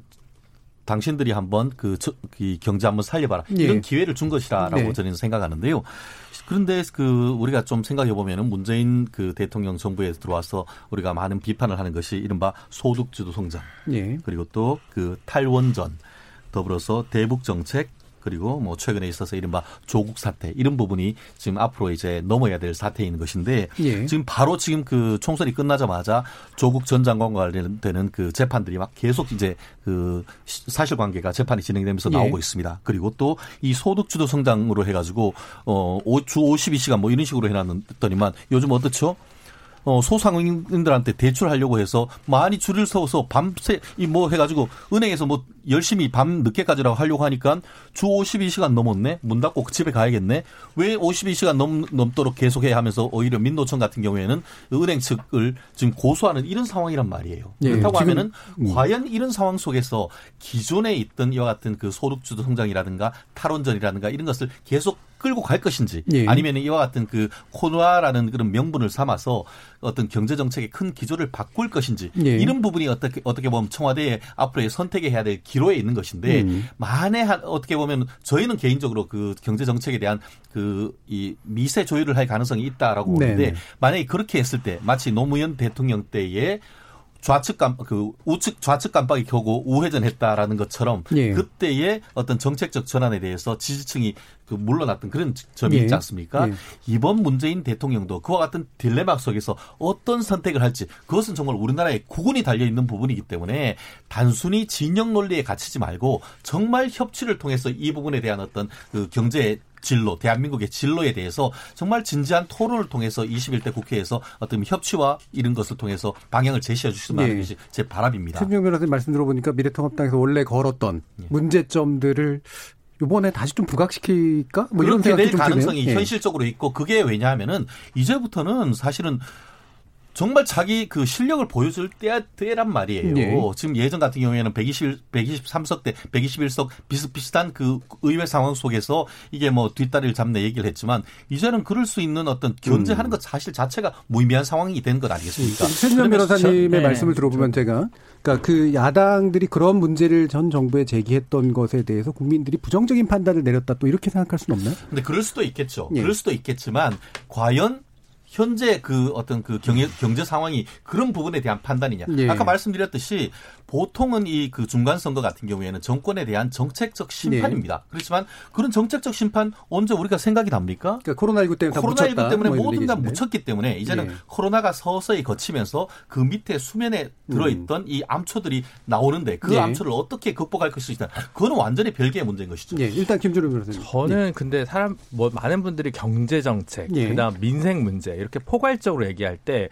당신들이 한번 그, 저, 그 경제 한번 살려봐라 예. 이런 기회를 준 것이라라고 네. 저는 생각하는데요. 그런데 그 우리가 좀 생각해 보면은 문재인 그 대통령 정부에 들어와서 우리가 많은 비판을 하는 것이 이른바 소득주도 성장 예. 그리고 또 그 탈원전 더불어서 대북 정책 그리고 뭐 최근에 있어서 이른바 조국 사태 이런 부분이 지금 앞으로 이제 넘어야 될 사태인 것인데 예. 지금 바로 지금 그 총선이 끝나자마자 조국 전 장관과 관련되는 그 재판들이 막 계속 이제 그 사실관계가 재판이 진행되면서 예. 나오고 예. 있습니다. 그리고 또 이 소득주도 성장으로 해가지고 어주 52시간 뭐 이런 식으로 해놨더니만 요즘 어떻죠? 어, 소상인들한테 대출하려고 해서 많이 줄을 서서 밤새 이 뭐 해가지고 은행에서 뭐 열심히 밤 늦게까지라고 하려고 하니까 주 52시간 넘었네 문 닫고 집에 가야겠네 왜 52시간 넘, 넘도록 계속해야 하면서 오히려 민노총 같은 경우에는 은행 측을 지금 고소하는 이런 상황이란 말이에요. 예, 그렇다고 하면은 음. 과연 이런 상황 속에서 기존에 있던 이와 같은 그 소득주도 성장이라든가 탈원전이라든가 이런 것을 계속 끌고 갈 것인지 예. 아니면 이와 같은 그 코노아라는 그런 명분을 삼아서 어떤 경제 정책의 큰 기조를 바꿀 것인지 예. 이런 부분이 어떻게 어떻게 보면 청와대에 앞으로의 선택에 해야 될 기 로에 있는 것인데 음. 만에 한 어떻게 보면 저희는 개인적으로 그 경제 정책에 대한 그 이 미세 조율을 할 가능성이 있다라고 보는데 만약에 그렇게 했을 때 마치 노무현 대통령 때에 좌측 깜, 그 우측 좌측 깜빡이 켜고 우회전 했다라는 것처럼 예. 그때의 어떤 정책적 전환에 대해서 지지층이 그 물러났던 그런 점이 예. 있지 않습니까? 예. 이번 문재인 대통령도 그와 같은 딜레마 속에서 어떤 선택을 할지 그것은 정말 우리나라의 구군이 달려 있는 부분이기 때문에 단순히 진영 논리에 갇히지 말고 정말 협치를 통해서 이 부분에 대한 어떤 그 경제 진로, 대한민국의 진로에 대해서 정말 진지한 토론을 통해서 21대 국회에서 어떤 협치와 이런 것을 통해서 방향을 제시해 주시면 하는 네. 것이 제 바람입니다. 최명 변호사님 말씀 들어보니까 미래통합당에서 원래 걸었던 네. 문제점들을 이번에 다시 좀 부각시킬까? 뭐 이런 생각이 좀 가능성이 드네요. 현실적으로 있고 그게 왜냐하면은 이제부터는 사실은 정말 자기 그 실력을 보여줄 때, 때란 말이에요. 네. 지금 예전 같은 경우에는 120, 123석 대 121석 비슷비슷한 그 의회 상황 속에서 이게 뭐 뒷다리를 잡는 얘기를 했지만 이제는 그럴 수 있는 어떤 견제하는 음. 것 사실 자체가 무의미한 상황이 되는 것 아니겠습니까? 최진현 변호사님의 네. 말씀을 들어보면 제가 그러니까 그 야당들이 그런 문제를 전 정부에 제기했던 것에 대해서 국민들이 부정적인 판단을 내렸다 또 이렇게 생각할 수는 없나요? 근데 그럴 수도 있겠죠. 네. 그럴 수도 있겠지만 과연 현재 그 어떤 그 경제, 경제 상황이 그런 부분에 대한 판단이냐. 예. 아까 말씀드렸듯이 보통은 이 그 중간 선거 같은 경우에는 정권에 대한 정책적 심판입니다. 네. 그렇지만 그런 정책적 심판 언제 우리가 생각이 납니까? 그러니까 코로나19 때문에 코로나19 때문에 뭐 모든 다 묻혔기 때문에 이제는 네. 코로나가 서서히 거치면서 그 밑에 수면에 들어있던 음. 이 암초들이 나오는데 그 네. 암초를 어떻게 극복할 것이냐. 그거는 완전히 별개의 문제인 것이죠. 네. 일단 김준호 변호사님. 저는 네. 근데 사람 뭐 많은 분들이 경제 정책, 그다음 민생 문제 이렇게 포괄적으로 얘기할 때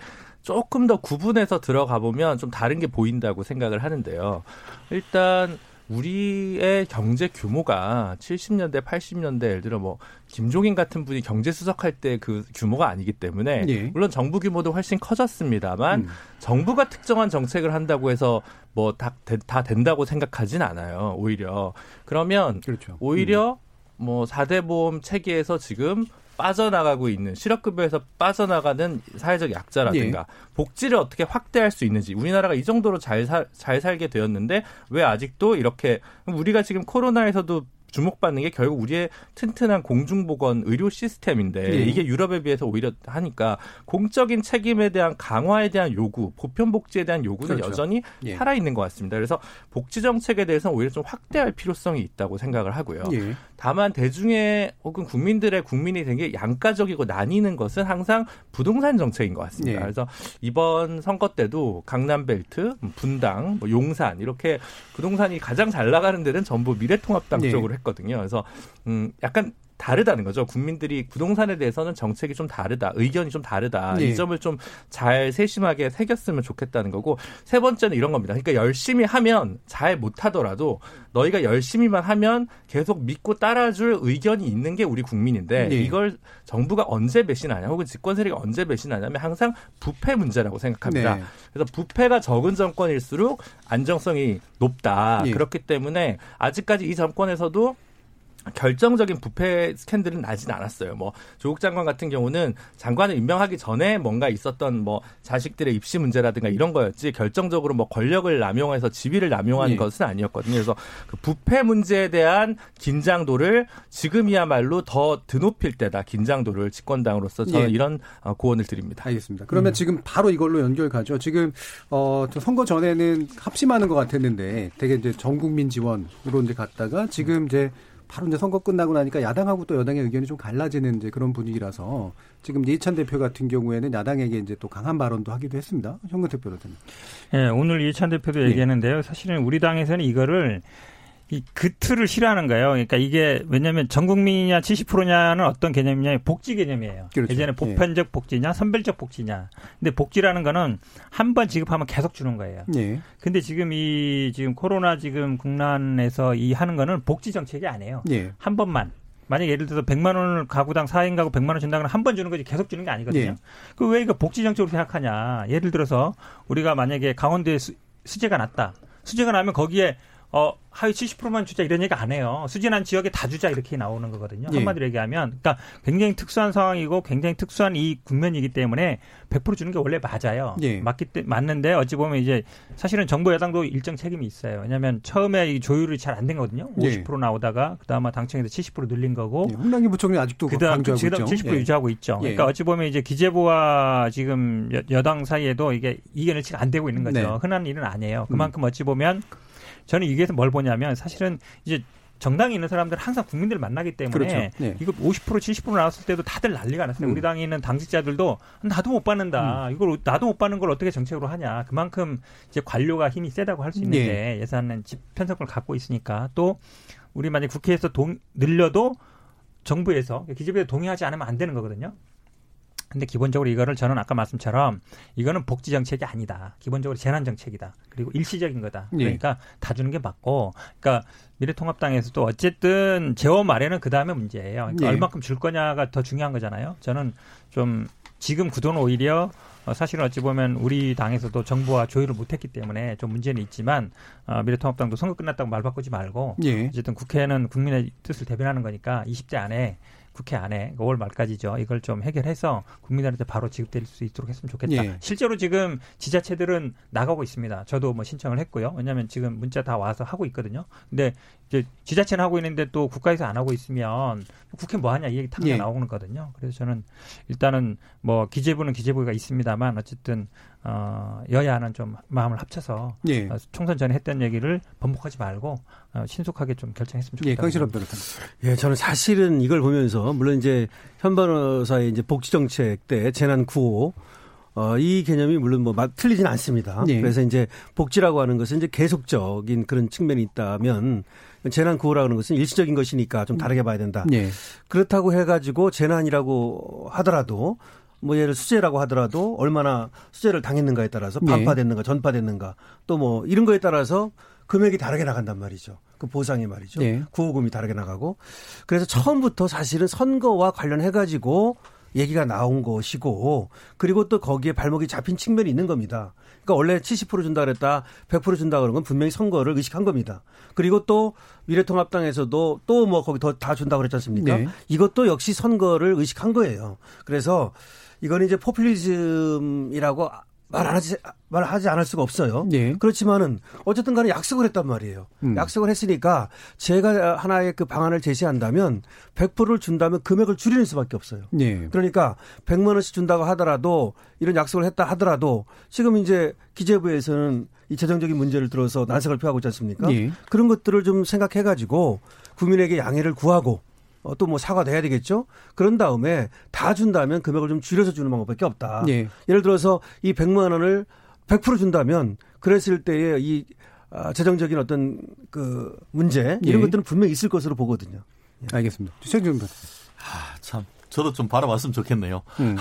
조금 더 구분해서 들어가 보면 좀 다른 게 보인다고 생각을 하는데요. 일단 우리의 경제 규모가 70년대, 80년대 예를 들어 뭐 김종인 같은 분이 경제 수석할 때 그 규모가 아니기 때문에 예. 물론 정부 규모도 훨씬 커졌습니다만 음. 정부가 특정한 정책을 한다고 해서 뭐다 다 된다고 생각하진 않아요. 오히려 그러면 그렇죠. 오히려 음. 뭐 4대 보험 체계에서 지금 빠져나가고 있는 실업급여에서 빠져나가는 사회적 약자라든가 예. 복지를 어떻게 확대할 수 있는지 우리나라가 이 정도로 잘, 살, 잘 살게 되었는데 왜 아직도 이렇게 우리가 지금 코로나에서도 주목받는 게 결국 우리의 튼튼한 공중보건 의료 시스템인데 네. 이게 유럽에 비해서 오히려 하니까 공적인 책임에 대한 강화에 대한 요구, 보편 복지에 대한 요구는 그렇죠. 여전히 예. 살아 있는 것 같습니다. 그래서 복지 정책에 대해서는 오히려 좀 확대할 필요성이 있다고 생각을 하고요. 예. 다만 대중의 혹은 국민들의 국민이 된 게 양가적이고 나뉘는 것은 항상 부동산 정책인 것 같습니다. 예. 그래서 이번 선거 때도 강남벨트, 분당, 뭐 용산 이렇게 부동산이 가장 잘 나가는 데는 전부 미래통합당 예. 쪽으로 했거든요. 그래서 음 약간 다르다는 거죠. 국민들이 부동산에 대해서는 정책이 좀 다르다, 의견이 좀 다르다. 네. 이 점을 좀 잘 세심하게 새겼으면 좋겠다는 거고 세 번째는 이런 겁니다. 그러니까 열심히 하면 잘 못하더라도 너희가 열심히만 하면 계속 믿고 따라줄 의견이 있는 게 우리 국민인데 네. 이걸 정부가 언제 배신하냐, 혹은 집권 세력이 언제 배신하냐면 항상 부패 문제라고 생각합니다. 네. 그래서 부패가 적은 정권일수록 안정성이 높다. 네. 그렇기 때문에 아직까지 이 정권에서도 결정적인 부패 스캔들은 나진 않았어요. 뭐 조국 장관 같은 경우는 장관을 임명하기 전에 뭔가 있었던 뭐 자식들의 입시 문제라든가 이런 거였지 결정적으로 뭐 권력을 남용해서 지위를 남용하는 예. 것은 아니었거든요. 그래서 그 부패 문제에 대한 긴장도를 지금이야말로 더 드높일 때다. 긴장도를 집권당으로서 저는 예. 이런 어, 고언을 드립니다. 알겠습니다. 그러면 음. 지금 바로 이걸로 연결 가죠. 지금 어 선거 전에는 합심하는 것 같았는데 되게 이제 전 국민 지원으로 이제 갔다가 지금 이제 바로 이제 선거 끝나고 나니까 야당하고 또 여당의 의견이 좀 갈라지는 이제 그런 분위기라서 지금 이해찬 대표 같은 경우에는 야당에게 이제 또 강한 발언도 하기도 했습니다. 현근택 변호사님. 예, 오늘 이해찬 대표도 예. 얘기했는데요. 사실은 우리 당에서는 이거를 이그 틀을 싫어하는 거예요. 그러니까 이게 왜냐하면 전 국민이냐 70%냐는 어떤 개념이냐 복지 개념이에요. 그렇죠. 예전에 보편적 예. 복지냐 선별적 복지냐. 근데 복지라는 거는 한 번 지급하면 계속 주는 거예요. 예. 근데 지금 이 지금 코로나 지금 국난에서 이 하는 거는 복지 정책이 아니에요. 예. 한 번만 만약 예를 들어서 100만 원을 가구당 4인 가구 100만 원 준다면 한 번 주는 거지 계속 주는 게 아니거든요. 예. 그왜 이거 복지 정책으로 생각하냐. 예를 들어서 우리가 만약에 강원도에 수, 수재가 났다. 수재가 나면 거기에 어, 하위 70%만 주자 이런 얘기 안 해요. 수진한 지역에 다 주자 이렇게 나오는 거거든요. 예. 한마디로 얘기하면. 그러니까 굉장히 특수한 상황이고 굉장히 특수한 이 국면이기 때문에 100% 주는 게 원래 맞아요. 예. 맞기 때 맞는데 어찌 보면 이제 사실은 정부 여당도 일정 책임이 있어요. 왜냐하면 처음에 이 조율이 잘 안 된 거거든요. 50% 예. 나오다가 그다음에 당청에서 70% 늘린 거고. 예. 홍남기 부총리 아직도 그다음 강조하고 있죠. 70% 예. 유지하고 있죠. 예. 그러니까 어찌 보면 이제 기재부와 지금 여 당 사이에도 이게 이견을 지금 안 되고 있는 거죠. 네. 흔한 일은 아니에요. 그만큼 어찌 보면 저는 이게 뭘 보냐면 사실은 이제 정당에 있는 사람들은 항상 국민들을 만나기 때문에 그렇죠. 네. 이거 50% 70% 나왔을 때도 다들 난리가 났어요. 음. 우리 당에 있는 당직자들도 나도 못 받는다. 음. 이걸 나도 못 받는 걸 어떻게 정책으로 하냐. 그만큼 이제 관료가 힘이 세다고 할 수 있는데 네. 예산은 집 편성을 갖고 있으니까 또 우리 만약 국회에서 동, 늘려도 정부에서 기재부에 동의하지 않으면 안 되는 거거든요. 근데 기본적으로 이거를 저는 아까 말씀처럼 이거는 복지 정책이 아니다. 기본적으로 재난 정책이다. 그리고 일시적인 거다. 예. 그러니까 예. 다 주는 게 맞고, 그러니까 미래통합당에서도 어쨌든 재원 마련은 그 다음에 문제예요. 그러니까 예. 얼마큼 줄 거냐가 더 중요한 거잖아요. 저는 좀 지금 구도는 오히려 어, 사실은 어찌 보면 우리 당에서도 정부와 조율을 못했기 때문에 좀 문제는 있지만 어, 미래통합당도 선거 끝났다고 말 바꾸지 말고 예. 어쨌든 국회는 국민의 뜻을 대변하는 거니까 20대 안에 국회 안에 5월 말까지죠. 이걸 좀 해결해서 국민들한테 바로 지급될 수 있도록 했으면 좋겠다. 예. 실제로 지금 지자체들은 나가고 있습니다. 저도 뭐 신청을 했고요. 왜냐하면 지금 문자 다 와서 하고 있거든요. 근데 이제 지자체는 하고 있는데 또 국가에서 안 하고 있으면 국회 뭐 하냐 이 얘기 다 예. 나오는 거거든요. 그래서 저는 일단은 뭐 기재부는 기재부가 있습니다만 어쨌든 어 여야는 좀 마음을 합쳐서 예. 어, 총선 전에 했던 얘기를 번복하지 말고 어, 신속하게 좀 결정했으면 좋겠다. 예, 강실업. 예, 저는 사실은 이걸 보면서 물론 이제 현 변호사의 이제 복지 정책 때 재난 구호 어, 이 개념이 물론 뭐 틀리진 않습니다. 예. 그래서 이제 복지라고 하는 것은 이제 계속적인 그런 측면이 있다면 재난 구호라는 것은 일시적인 것이니까 좀 다르게 봐야 된다. 네. 그렇다고 해가지고 재난이라고 하더라도 뭐 예를 수재라고 하더라도 얼마나 수재를 당했는가에 따라서 네. 반파됐는가 전파됐는가 또 뭐 이런 거에 따라서 금액이 다르게 나간단 말이죠. 그 보상이 말이죠. 네. 구호금이 다르게 나가고. 그래서 처음부터 사실은 선거와 관련해 가지고 얘기가 나온 것이고 그리고 또 거기에 발목이 잡힌 측면이 있는 겁니다. 그러니까 원래 70% 준다 그랬다, 100% 준다 그런 건 분명히 선거를 의식한 겁니다. 그리고 또 미래통합당에서도 또 뭐 거기 더 다 준다고 그랬지 않습니까? 네. 이것도 역시 선거를 의식한 거예요. 그래서 이건 이제 포퓰리즘이라고 말하지 말하지 않을 수가 없어요. 예. 그렇지만은 어쨌든 간에 약속을 했단 말이에요. 음. 약속을 했으니까 제가 하나의 그 방안을 제시한다면 100%를 준다면 금액을 줄이는 수밖에 없어요. 예. 그러니까 100만 원씩 준다고 하더라도 이런 약속을 했다 하더라도 지금 이제 기재부에서는 이 재정적인 문제를 들어서 난색을 표하고 있지 않습니까? 예. 그런 것들을 좀 생각해 가지고 국민에게 양해를 구하고 어, 또 뭐 사과도 해야 되겠죠. 그런 다음에 다 준다면 금액을 좀 줄여서 주는 방법밖에 없다. 예. 예를 들어서 이 100만 원을 100% 준다면 그랬을 때에 이 아, 재정적인 어떤 그 문제 이런 예. 것들은 분명히 있을 것으로 보거든요. 예. 알겠습니다. 최정준 아, 참 저도 좀 받아봤으면 좋겠네요. 음,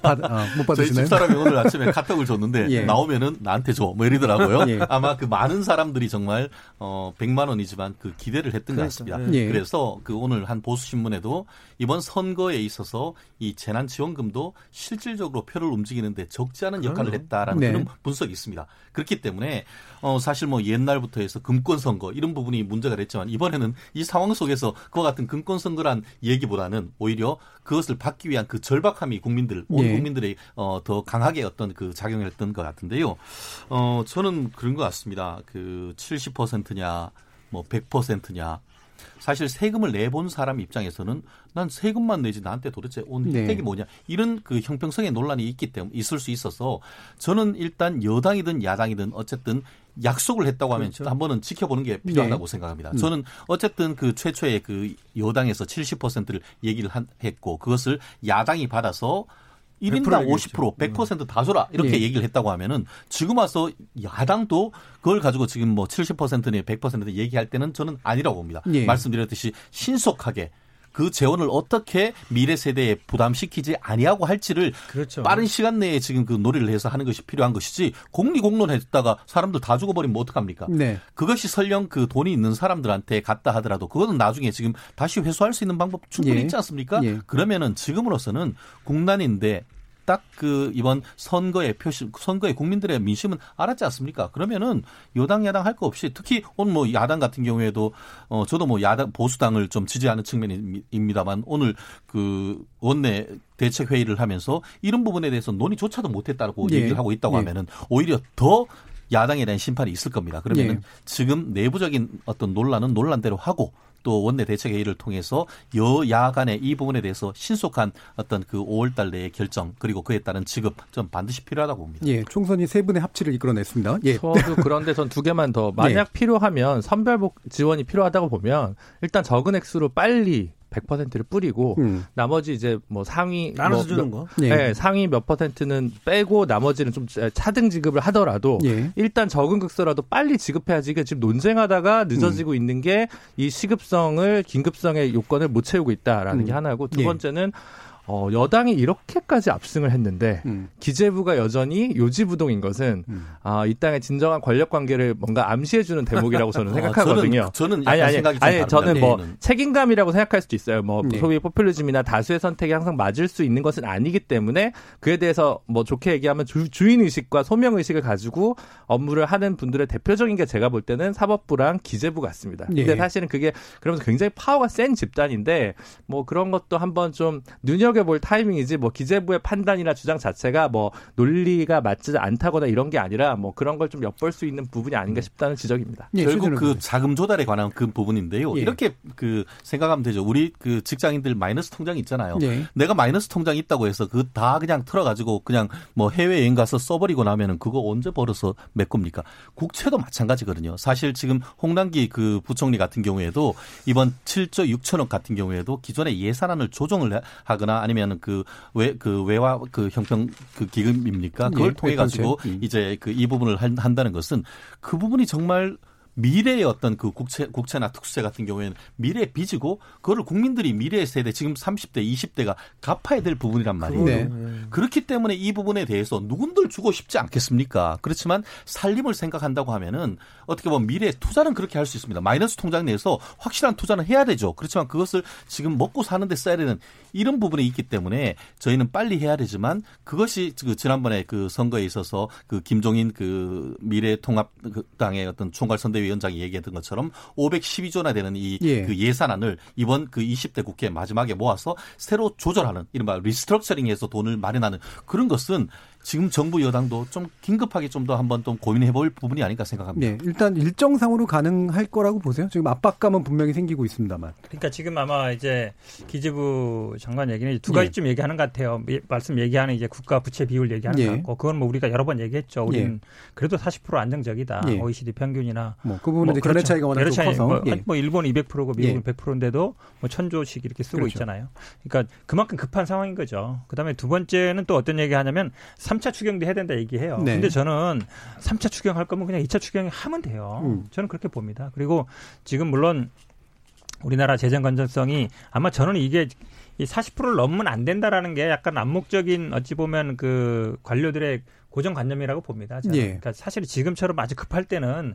받, 아, 못 [LAUGHS] 받으시나요? 저희 집사람이 오늘 아침에 카톡을 줬는데 [LAUGHS] 예. 나오면은 나한테 줘. 뭐 이러더라고요. 예. 아마 그 많은 사람들이 정말 어 100만 원이지만 그 기대를 했던 것 같습니다. 예. 그래서 그 오늘 한 보수 신문에도 이번 선거에 있어서 이 재난 지원금도 실질적으로 표를 움직이는데 적지 않은 역할을 했다라는 네. 그런 분석이 있습니다. 그렇기 때문에 어 사실 뭐 옛날부터 해서 금권 선거 이런 부분이 문제가 됐지만 이번에는 이 상황 속에서 그와 같은 금권 선거란 얘기보다는 오히려 그 것을 받기 위한 그 절박함이 국민들 온 네. 국민들의 어 더 강하게 어떤 그 작용을 했던 것 같은데요. 어 저는 그런 것 같습니다. 그 70%냐 뭐 100%냐 사실 세금을 내본 사람 입장에서는 난 세금만 내지 나한테 도대체 온 네. 혜택이 네. 뭐냐 이런 그 형평성의 논란이 있기 때문에 있을 수 있어서 저는 일단 여당이든 야당이든 어쨌든 약속을 했다고 하면 그렇죠. 한 번은 지켜보는 게 필요하다고 네. 생각합니다. 음. 저는 어쨌든 그 최초의 그 여당에서 70%를 얘기를 했고 그것을 야당이 받아서 1인당 50% 100% 다소라 이렇게 예. 얘기를 했다고 하면은 지금 와서 야당도 그걸 가지고 지금 뭐 70%는 100% 얘기할 때는 저는 아니라고 봅니다. 예. 말씀드렸듯이 신속하게 그 재원을 어떻게 미래 세대에 부담시키지 아니하고 할지를 그렇죠. 빠른 시간 내에 지금 그 놀이를 해서 하는 것이 필요한 것이지 공리공론했다가 사람들 다 죽어버리면 뭐 어떡합니까? 네. 그것이 설령 그 돈이 있는 사람들한테 갔다 하더라도 그거는 나중에 지금 다시 회수할 수 있는 방법 충분히 예. 있지 않습니까? 예. 그러면은 지금으로서는 국난인데 딱 그 이번 선거의 표시 선거의 국민들의 민심은 알았지 않습니까? 그러면은 여당 야당 할 거 없이 특히 오늘 뭐 야당 같은 경우에도 어 저도 뭐 야당 보수당을 좀 지지하는 측면입니다만 오늘 그 원내 대책 회의를 하면서 이런 부분에 대해서 논의조차도 못했다고 예. 얘기를 하고 있다고 예. 하면은 오히려 더 야당에 대한 심판이 있을 겁니다. 그러면 은 예. 지금 내부적인 어떤 논란은 논란대로 하고 또 원내 대책 회의를 통해서 여야 간의 이 부분에 대해서 신속한 어떤 그 5월 달 내의 결정 그리고 그에 따른 지급 좀 반드시 필요하다고 봅니다. 예, 총선이 세 분의 합치를 이끌어냈습니다. 예. 저도 그런데 전 두 개만 더 [LAUGHS] 만약 예. 필요하면 선별복 지원이 필요하다고 보면 일단 적은 액수로 빨리 100%를 뿌리고 음. 나머지 이제 뭐 상위 나눠서 뭐 주는 거. 예. 네, 상위 몇 퍼센트는 빼고 나머지는 좀 차등 지급을 하더라도 예. 일단 적은 극서라도 빨리 지급해야지 이게 지금 논쟁하다가 늦어지고 음. 있는 게 이 시급성을 긴급성의 요건을 못 채우고 있다라는 음. 게 하나고 두 예. 번째는 어, 여당이 이렇게까지 압승을 했는데 음. 기재부가 여전히 요지부동인 것은 음. 아, 이 땅의 진정한 권력 관계를 뭔가 암시해 주는 대목이라고 저는 어, 생각하거든요. 저는, 저는 아니 아니 아니, 아니 저는 뭐 네. 책임감이라고 생각할 수도 있어요. 뭐 네. 소위 포퓰리즘이나 다수의 선택이 항상 맞을 수 있는 것은 아니기 때문에 그에 대해서 뭐 좋게 얘기하면 주, 주인 의식과 소명 의식을 가지고 업무를 하는 분들의 대표적인 게 제가 볼 때는 사법부랑 기재부 같습니다. 네. 근데 사실은 그게 그러면서 굉장히 파워가 센 집단인데 뭐 그런 것도 한번 좀 눈여 눈여겨볼 타이밍이지 뭐 기재부의 판단이나 주장 자체가 뭐 논리가 맞지 않다거나 이런 게 아니라 뭐 그런 걸 좀 엿볼 수 있는 부분이 아닌가 음. 싶다는 지적입니다. 예, 결국 그 자금 조달에 관한 그 부분인데요. 예. 이렇게 그 생각하면 되죠. 우리 그 직장인들 마이너스 통장 있잖아요. 예. 내가 마이너스 통장 있다고 해서 그 다 그냥 틀어가지고 그냥 뭐 해외 여행 가서 써버리고 나면은 그거 언제 벌어서 메꿉니까? 국채도 마찬가지거든요. 사실 지금 홍남기 그 부총리 같은 경우에도 이번 7조 6천억 같은 경우에도 기존의 예산안을 조정을 하거나 아니면 그외그 그 외화 그 형평 그 기금입니까? 그걸 예, 통해 가지고 음. 이제 그 이 부분을 한다는 것은 그 부분이 정말 미래의 어떤 그 국채 국채나 특수세 같은 경우에는 미래의 빚이고 그거를 국민들이 미래의 세대 지금 30대, 20대가 갚아야 될 부분이란 말이에요. 네. 그렇기 때문에 이 부분에 대해서 누군들 주고 싶지 않겠습니까? 그렇지만 살림을 생각한다고 하면은 어떻게 보면 미래 투자는 그렇게 할 수 있습니다. 마이너스 통장 내에서 확실한 투자는 해야 되죠. 그렇지만 그것을 지금 먹고 사는데 써야 되는 이런 부분이 있기 때문에 저희는 빨리 해야 되지만 그것이 그 지난번에 그 선거에 있어서 그 김종인 그 미래통합당의 어떤 총괄 선대 위원장이 얘기했던 것처럼 512조나 되는 이 예. 그 예산안을 이번 그 20대 국회 마지막에 모아서 새로 조절하는 이른바 리스트럭처링해서 돈을 마련하는 그런 것은 지금 정부 여당도 좀 긴급하게 좀 더 한번 좀 고민해 볼 부분이 아닐까 생각합니다. 네, 일단 일정상으로 가능할 거라고 보세요. 지금 압박감은 분명히 생기고 있습니다만. 그러니까 지금 아마 이제 기재부 장관 얘기는 두 가지쯤 네. 얘기하는 것 같아요. 말씀 얘기하는 이제 국가 부채 비율 얘기하는 네. 것 같고 그건 뭐 우리가 여러 번 얘기했죠. 우리는 네. 그래도 40% 안정적이다. 네. OECD 평균이나 뭐 그 부분은 뭐 그렇죠. 차이가 워낙 차이, 커서 뭐, 예. 뭐 일본 200%고 미국은 100%인데도 뭐 천조씩 이렇게 쓰고 그렇죠. 있잖아요. 그러니까 그만큼 급한 상황인 거죠. 그다음에 두 번째는 또 어떤 얘기하냐면 3차 추경 추경도 해야 된다 얘기해요. 네. 근데 저는 3차 추경할 거면 그냥 2차 추경 하면 돼요. 음. 저는 그렇게 봅니다. 그리고 지금 물론 우리나라 재정 건전성이 아마 저는 이게 이 40%를 넘으면 안 된다라는 게 약간 암묵적인 어찌 보면 그 관료들의 고정관념이라고 봅니다. 저는. 예. 그러니까 사실 지금처럼 아주 급할 때는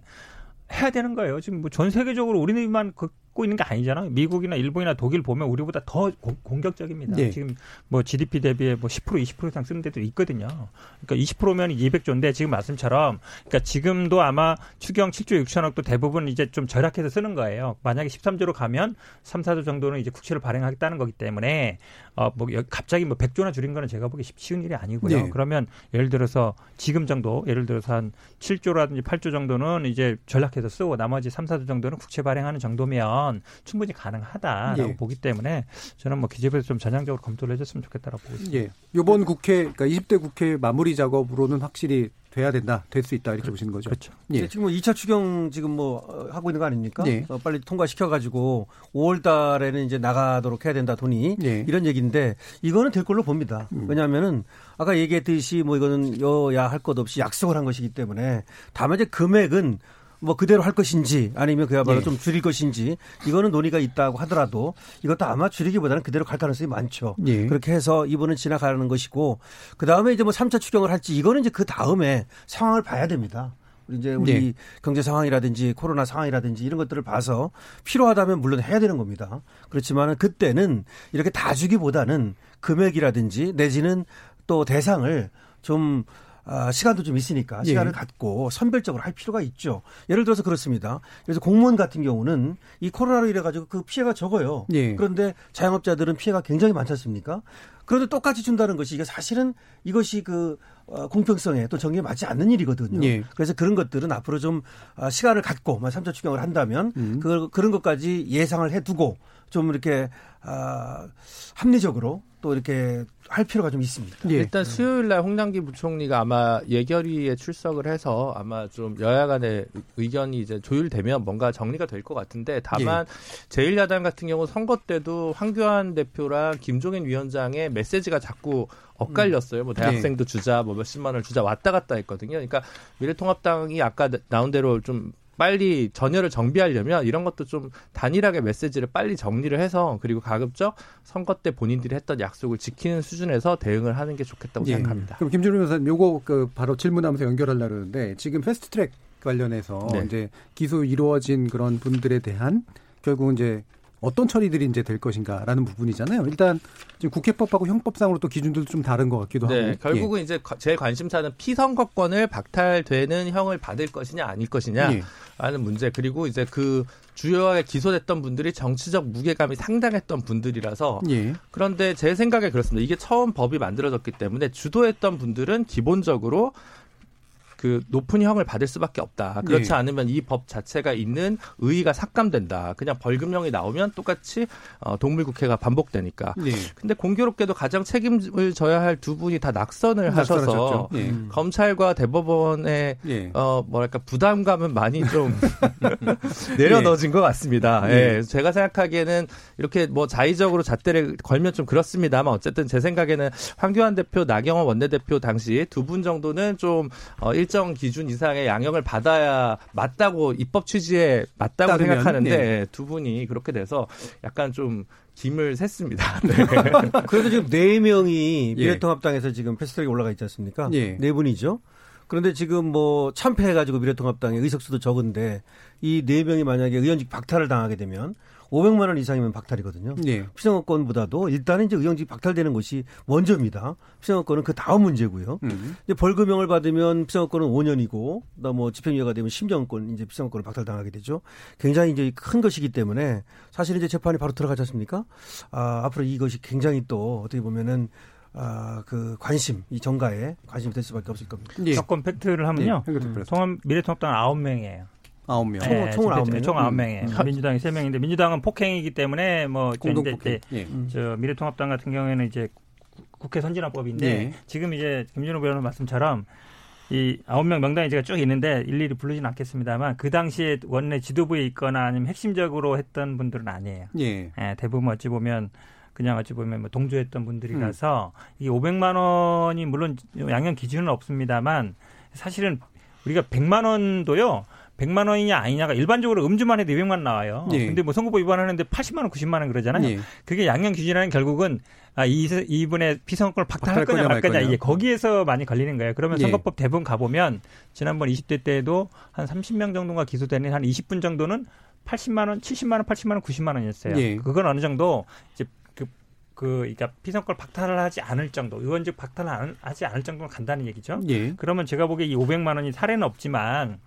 해야 되는 거예요. 지금 뭐 전 세계적으로 우리만 갖고 있는 게 아니잖아요. 미국이나 일본이나 독일 보면 우리보다 더 고, 공격적입니다. 네. 지금 뭐 GDP 대비에 뭐 10% 20% 이상 쓰는 데도 있거든요. 그러니까 20%면 200조인데 지금 말씀처럼 그러니까 지금도 아마 추경 7조 6천억도 대부분 이제 좀 절약해서 쓰는 거예요. 만약에 13조로 가면 3, 4조 정도는 이제 국채를 발행하겠다는 거기 때문에 어뭐 갑자기 뭐 100조나 줄인 거는 제가 보기 쉬운 일이 아니고요. 네. 그러면 예를 들어서 지금 정도 예를 들어서 한 7조라든지 8조 정도는 이제 전략해서 쓰고 나머지 3, 4조 정도는 국채 발행하는 정도면 충분히 가능하다라고 예. 보기 때문에 저는 뭐 기재부에서 좀 전향적으로 검토를 해줬으면 좋겠다라고 보고 있습니다. 예. 이번 국회 그러니까 20대 국회 마무리 작업으로는 확실히 돼야 된다, 될 수 있다 이렇게 그, 보시는 거죠. 그렇죠. 예. 지금 뭐 2차 추경 지금 뭐 어, 하고 있는 거 아닙니까? 예. 어, 빨리 통과시켜 가지고 5월 달에는 이제 나가도록 해야 된다 돈이 예. 이런 얘기인데 이거는 될 걸로 봅니다. 음. 왜냐하면은 아까 얘기했듯이 뭐 이거는 여야 할 것 없이 약속을 한 것이기 때문에 다만 이제 금액은 뭐 그대로 할 것인지 아니면 그야말로 예. 좀 줄일 것인지 이거는 논의가 있다고 하더라도 이것도 아마 줄이기보다는 그대로 갈 가능성이 많죠. 예. 그렇게 해서 이번은 지나가는 것이고 그 다음에 이제 뭐 3차 추경을 할지 이거는 이제 그 다음에 상황을 봐야 됩니다. 이제 우리 네. 경제 상황이라든지 코로나 상황이라든지 이런 것들을 봐서 필요하다면 물론 해야 되는 겁니다. 그렇지만은 그때는 이렇게 다 주기보다는 금액이라든지 내지는 또 대상을 좀 아, 시간도 좀 있으니까 시간을 예. 갖고 선별적으로 할 필요가 있죠. 예를 들어서 그렇습니다. 그래서 공무원 같은 경우는 이 코로나로 인해 가지고 그 피해가 적어요. 예. 그런데 자영업자들은 피해가 굉장히 많지 않습니까? 그런데 똑같이 준다는 것이 이게 사실은 이것이 그 어, 공평성에 또 정의에 맞지 않는 일이거든요. 예. 그래서 그런 것들은 앞으로 좀 아, 시간을 갖고 3차 추경을 한다면 음. 그, 그런 것까지 예상을 해두고 좀 이렇게 아, 합리적으로 또 이렇게 할 필요가 좀 있습니다. 예. 일단 수요일 날 홍남기 부총리가 아마 예결위에 출석을 해서 아마 좀 여야 간의 의견이 이제 조율되면 뭔가 정리가 될 것 같은데 다만 예. 제1야당 같은 경우 선거 때도 황교안 대표랑 김종인 위원장의 메시지가 자꾸 엇갈렸어요. 뭐 대학생도 네. 주자, 뭐 몇십만 원을 주자 왔다 갔다 했거든요. 그러니까 미래통합당이 아까 나온 대로 좀 빨리 전열을 정비하려면 이런 것도 좀 단일하게 메시지를 빨리 정리를 해서 그리고 가급적 선거 때 본인들이 했던 약속을 지키는 수준에서 대응을 하는 게 좋겠다고 예. 생각합니다. 그럼 김준호 변호사님 요거 그 바로 질문하면서 연결하려고 그러는데 지금 패스트트랙 관련해서 네. 이제 기소 이루어진 그런 분들에 대한 결국 이제 어떤 처리들이 이제 될 것인가라는 부분이잖아요. 일단 지금 국회법하고 형법상으로 또 기준들도 좀 다른 것 같기도 네, 하고. 결국은 예. 이제 제 관심사는 피선거권을 박탈되는 형을 받을 것이냐 아닐 것이냐 예. 문제 그리고 이제 그 주요하게 기소됐던 분들이 정치적 무게감이 상당했던 분들이라서 예. 그런데 제 생각에 그렇습니다. 이게 처음 법이 만들어졌기 때문에 주도했던 분들은 기본적으로 그 높은 형을 받을 수밖에 없다. 그렇지 네. 않으면 이 법 자체가 있는 의의가 삭감된다. 그냥 벌금형이 나오면 똑같이 어, 동물국회가 반복되니까. 네. 근데 공교롭게도 가장 책임을 져야 할 두 분이 다 낙선을 하셔서 네. 검찰과 대법원의 네. 어 뭐랄까 부담감은 많이 좀 [LAUGHS] [LAUGHS] 내려놓어진 것 같습니다. 예. 제가 생각하기에는 이렇게 뭐 자의적으로 잣대를 걸면 좀 그렇습니다만 어쨌든 제 생각에는 황교안 대표, 나경원 원내대표 당시 두 분 정도는 좀 어, 일 일정 기준 이상의 양형을 받아야 맞다고 입법 취지에 맞다고 따르면, 생각하는데 네. 두 분이 그렇게 돼서 약간 좀 김을 샜습니다. [LAUGHS] 네. 그래도 지금 네 명이 예. 미래통합당에서 지금 패스트트랙에 올라가 있지 않습니까? 예. 네 분이죠. 그런데 지금 뭐 참패해가지고 미래통합당의 의석수도 적은데 이 네 명이 만약에 의원직 박탈을 당하게 되면 500만 원 이상이면 박탈이거든요. 네. 피선거권보다도 일단은 이제 의원직 박탈되는 것이 먼저입니다. 피선거권은 그 다음 문제고요. 음. 이제 벌금형을 받으면 피선거권은 5년이고, 뭐 집행유예가 되면 10년권 이제 피선거권을 박탈당하게 되죠. 굉장히 이제 큰 것이기 때문에 사실 이제 재판이 바로 들어가지 않습니까? 아, 앞으로 이것이 굉장히 또 어떻게 보면은 아, 그 관심, 이 정가에 관심이 될 수밖에 없을 겁니다. 예. 조건 팩트를 하면요. 예. 통합 미래통합당은 9명이에요. 아홉 명. 총, 총 아홉 명. 총 아홉 명에 음. 민주당이 세 명인데 민주당은 폭행이기 때문에 뭐 공동 폭행. 예. 음. 저 미래통합당 같은 경우에는 이제 국회 선진화법인데 예. 지금 이제 김준호 변호사 말씀처럼 이 아홉 명 명단이 제가 쭉 있는데 일일이 부르진 않겠습니다만 그 당시에 원내 지도부에 있거나 아니면 핵심적으로 했던 분들은 아니에요. 예. 예 대부분 어찌 보면 그냥 어찌 보면 뭐 동조했던 분들이라서 음. 이게 500만 원이 물론 양형 기준은 없습니다만 사실은 우리가 100만 원도요. 100만 원이냐 아니냐가 일반적으로 음주만 해도 200만 원 나와요. 예. 근데 뭐 선거법 위반하는데 80만 원, 90만 원 그러잖아요. 예. 그게 양형 기준이라는 결국은 아, 이, 이분의 피선거권을 박탈할 거냐 말 거냐 이게 거기에서 많이 걸리는 거예요. 그러면 예. 선거법 대부분 가보면 지난번 20대 때도 한 30명 정도가 기소되는 한 20분 정도는 80만 원, 70만 원, 80만 원, 90만 원이었어요. 예. 그건 어느 정도 이제 그, 그, 그러니까 피선거권을 박탈을 하지 않을 정도, 의원직 박탈을 하지 않을 정도로 간다는 얘기죠. 예. 그러면 제가 보기에 이 500만 원이 사례는 없지만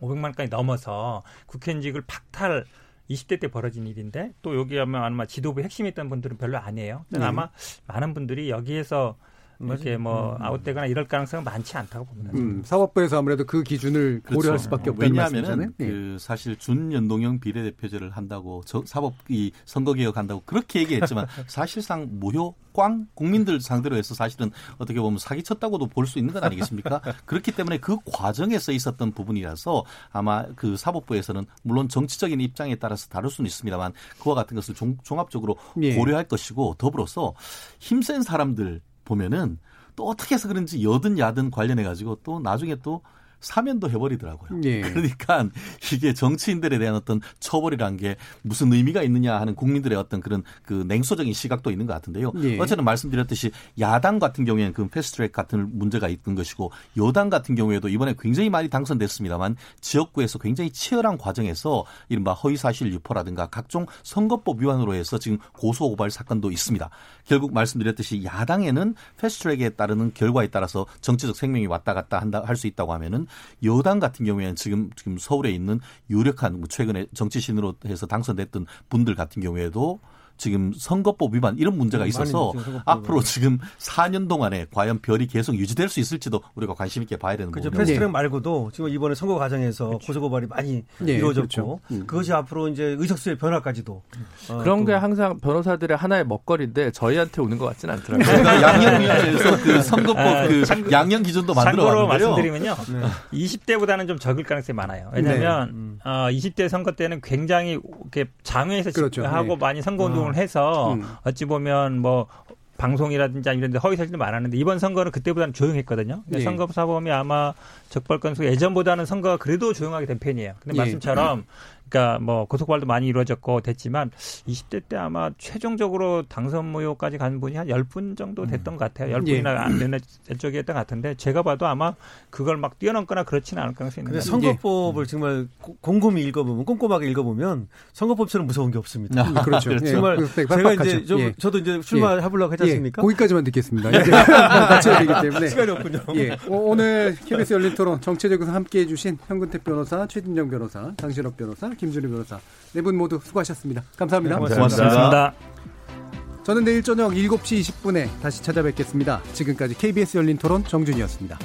500만 원까지 넘어서 국회의원직을 박탈 20대 때 벌어진 일인데 또 여기 하면 아마 지도부 핵심이었던 분들은 별로 아니에요. 네. 아마 많은 분들이 여기에서 이렇게 뭐 음. 아웃되거나 이럴 가능성은 많지 않다고 봅니다. 음, 사법부에서 아무래도 그 기준을 그렇죠. 고려할 수밖에 없다는 왜냐하면 네. 그 사실 준연동형 비례대표제를 한다고 저 사법 이 선거 개혁 한다고 그렇게 얘기했지만 [LAUGHS] 사실상 무효 꽝 국민들 상대로 해서 사실은 어떻게 보면 사기쳤다고도 볼 수 있는 것 아니겠습니까? [LAUGHS] 그렇기 때문에 그 과정에서 있었던 부분이라서 아마 그 사법부에서는 물론 정치적인 입장에 따라서 다를 수는 있습니다만 그와 같은 것을 종, 종합적으로 예. 고려할 것이고 더불어서 힘센 사람들 보면은 또 어떻게 해서 그런지 여든 야든 관련해 가지고 또 나중에 또 사면도 해버리더라고요. 예. [LAUGHS] 그러니까 이게 정치인들에 대한 어떤 처벌이란 게 무슨 의미가 있느냐 하는 국민들의 어떤 그런 그 냉소적인 시각도 있는 것 같은데요. 예. 어쨌든 말씀드렸듯이 야당 같은 경우에는 그 패스트트랙 같은 문제가 있는 것이고 여당 같은 경우에도 이번에 굉장히 많이 당선됐습니다만 지역구에서 굉장히 치열한 과정에서 이른바 허위사실 유포라든가 각종 선거법 위반으로 해서 지금 고소 고발 사건도 있습니다. 결국 말씀드렸듯이 야당에는 패스트트랙에 따르는 결과에 따라서 정치적 생명이 왔다 갔다 한다 할 수 있다고 하면은 여당 같은 경우에는 지금 지금 서울에 있는 유력한 뭐 최근에 정치신으로 해서 당선됐던 분들 같은 경우에도 지금 선거법 위반 이런 문제가 음, 있어서 앞으로 지금 4년 동안에 과연 별이 계속 유지될 수 있을지도 우리가 관심 있게 봐야 되는 거죠. 패스트트랙 네. 말고도 지금 이번에 선거 과정에서 그렇죠. 고소 고발이 많이 네, 이루어졌고 그렇죠. 음. 그것이 앞으로 이제 의석수의 변화까지도 어, 그런 게 항상 변호사들의 하나의 먹거리인데 저희한테 오는 것 같지는 않더라고요. 제가 양형위원회에서 그 선거법 아, 그 참, 양형 기준도 만들어 왔는데요. 말씀드리면요. 네. 20대보다는 좀 적을 가능성이 많아요. 왜냐하면 네. 음. 어, 20대 선거 때는 굉장히 이렇게 장외에서 그렇죠. 하고 네. 많이 선거 운동을 운동을 해서 음. 어찌 보면 뭐 방송이라든지 이런 데 허위 사실도 많았는데 이번 선거는 그때보다는 조용했거든요. 예. 선거 사범이 아마 적발 건수 예전보다는 선거가 그래도 조용하게 된 편이에요. 근데 예. 말씀처럼 그러니까 뭐 고속발도 많이 이루어졌고 됐지만 20대 때 아마 최종적으로 당선 무효까지 간 분이 한 10분 정도 음. 됐던 것 같아요. 10분이나 예. 안 되는 쪽이었던 것 같은데 제가 봐도 아마 그걸 막 뛰어넘거나 그렇지는 않을 가능성이 있는 데 선거법을 예. 정말 곰곰이 읽어보면 꼼꼼하게 읽어보면 선거법처럼 무서운 게 없습니다. 아, 그렇죠. 예. 정말 제가 이제 좀, 예. 저도 이제 출마 해보려고 했지 않습니까? 거기까지만 듣겠습니다. 이제 마쳐야 되기 [LAUGHS] 때문에 시간이 없군요. 예. 오늘 KBS 열린 토론 정체적으로 함께해 주신 현근택 변호사, 최진정 변호사, 장신업 변호사, 김준희 변호사 네 분 모두 수고하셨습니다. 감사합니다. 네, 고맙습니다. 고맙습니다. 저는 내일 저녁 7시 20분에 다시 찾아뵙겠습니다. 지금까지 KBS 열린 토론 정준이었습니다.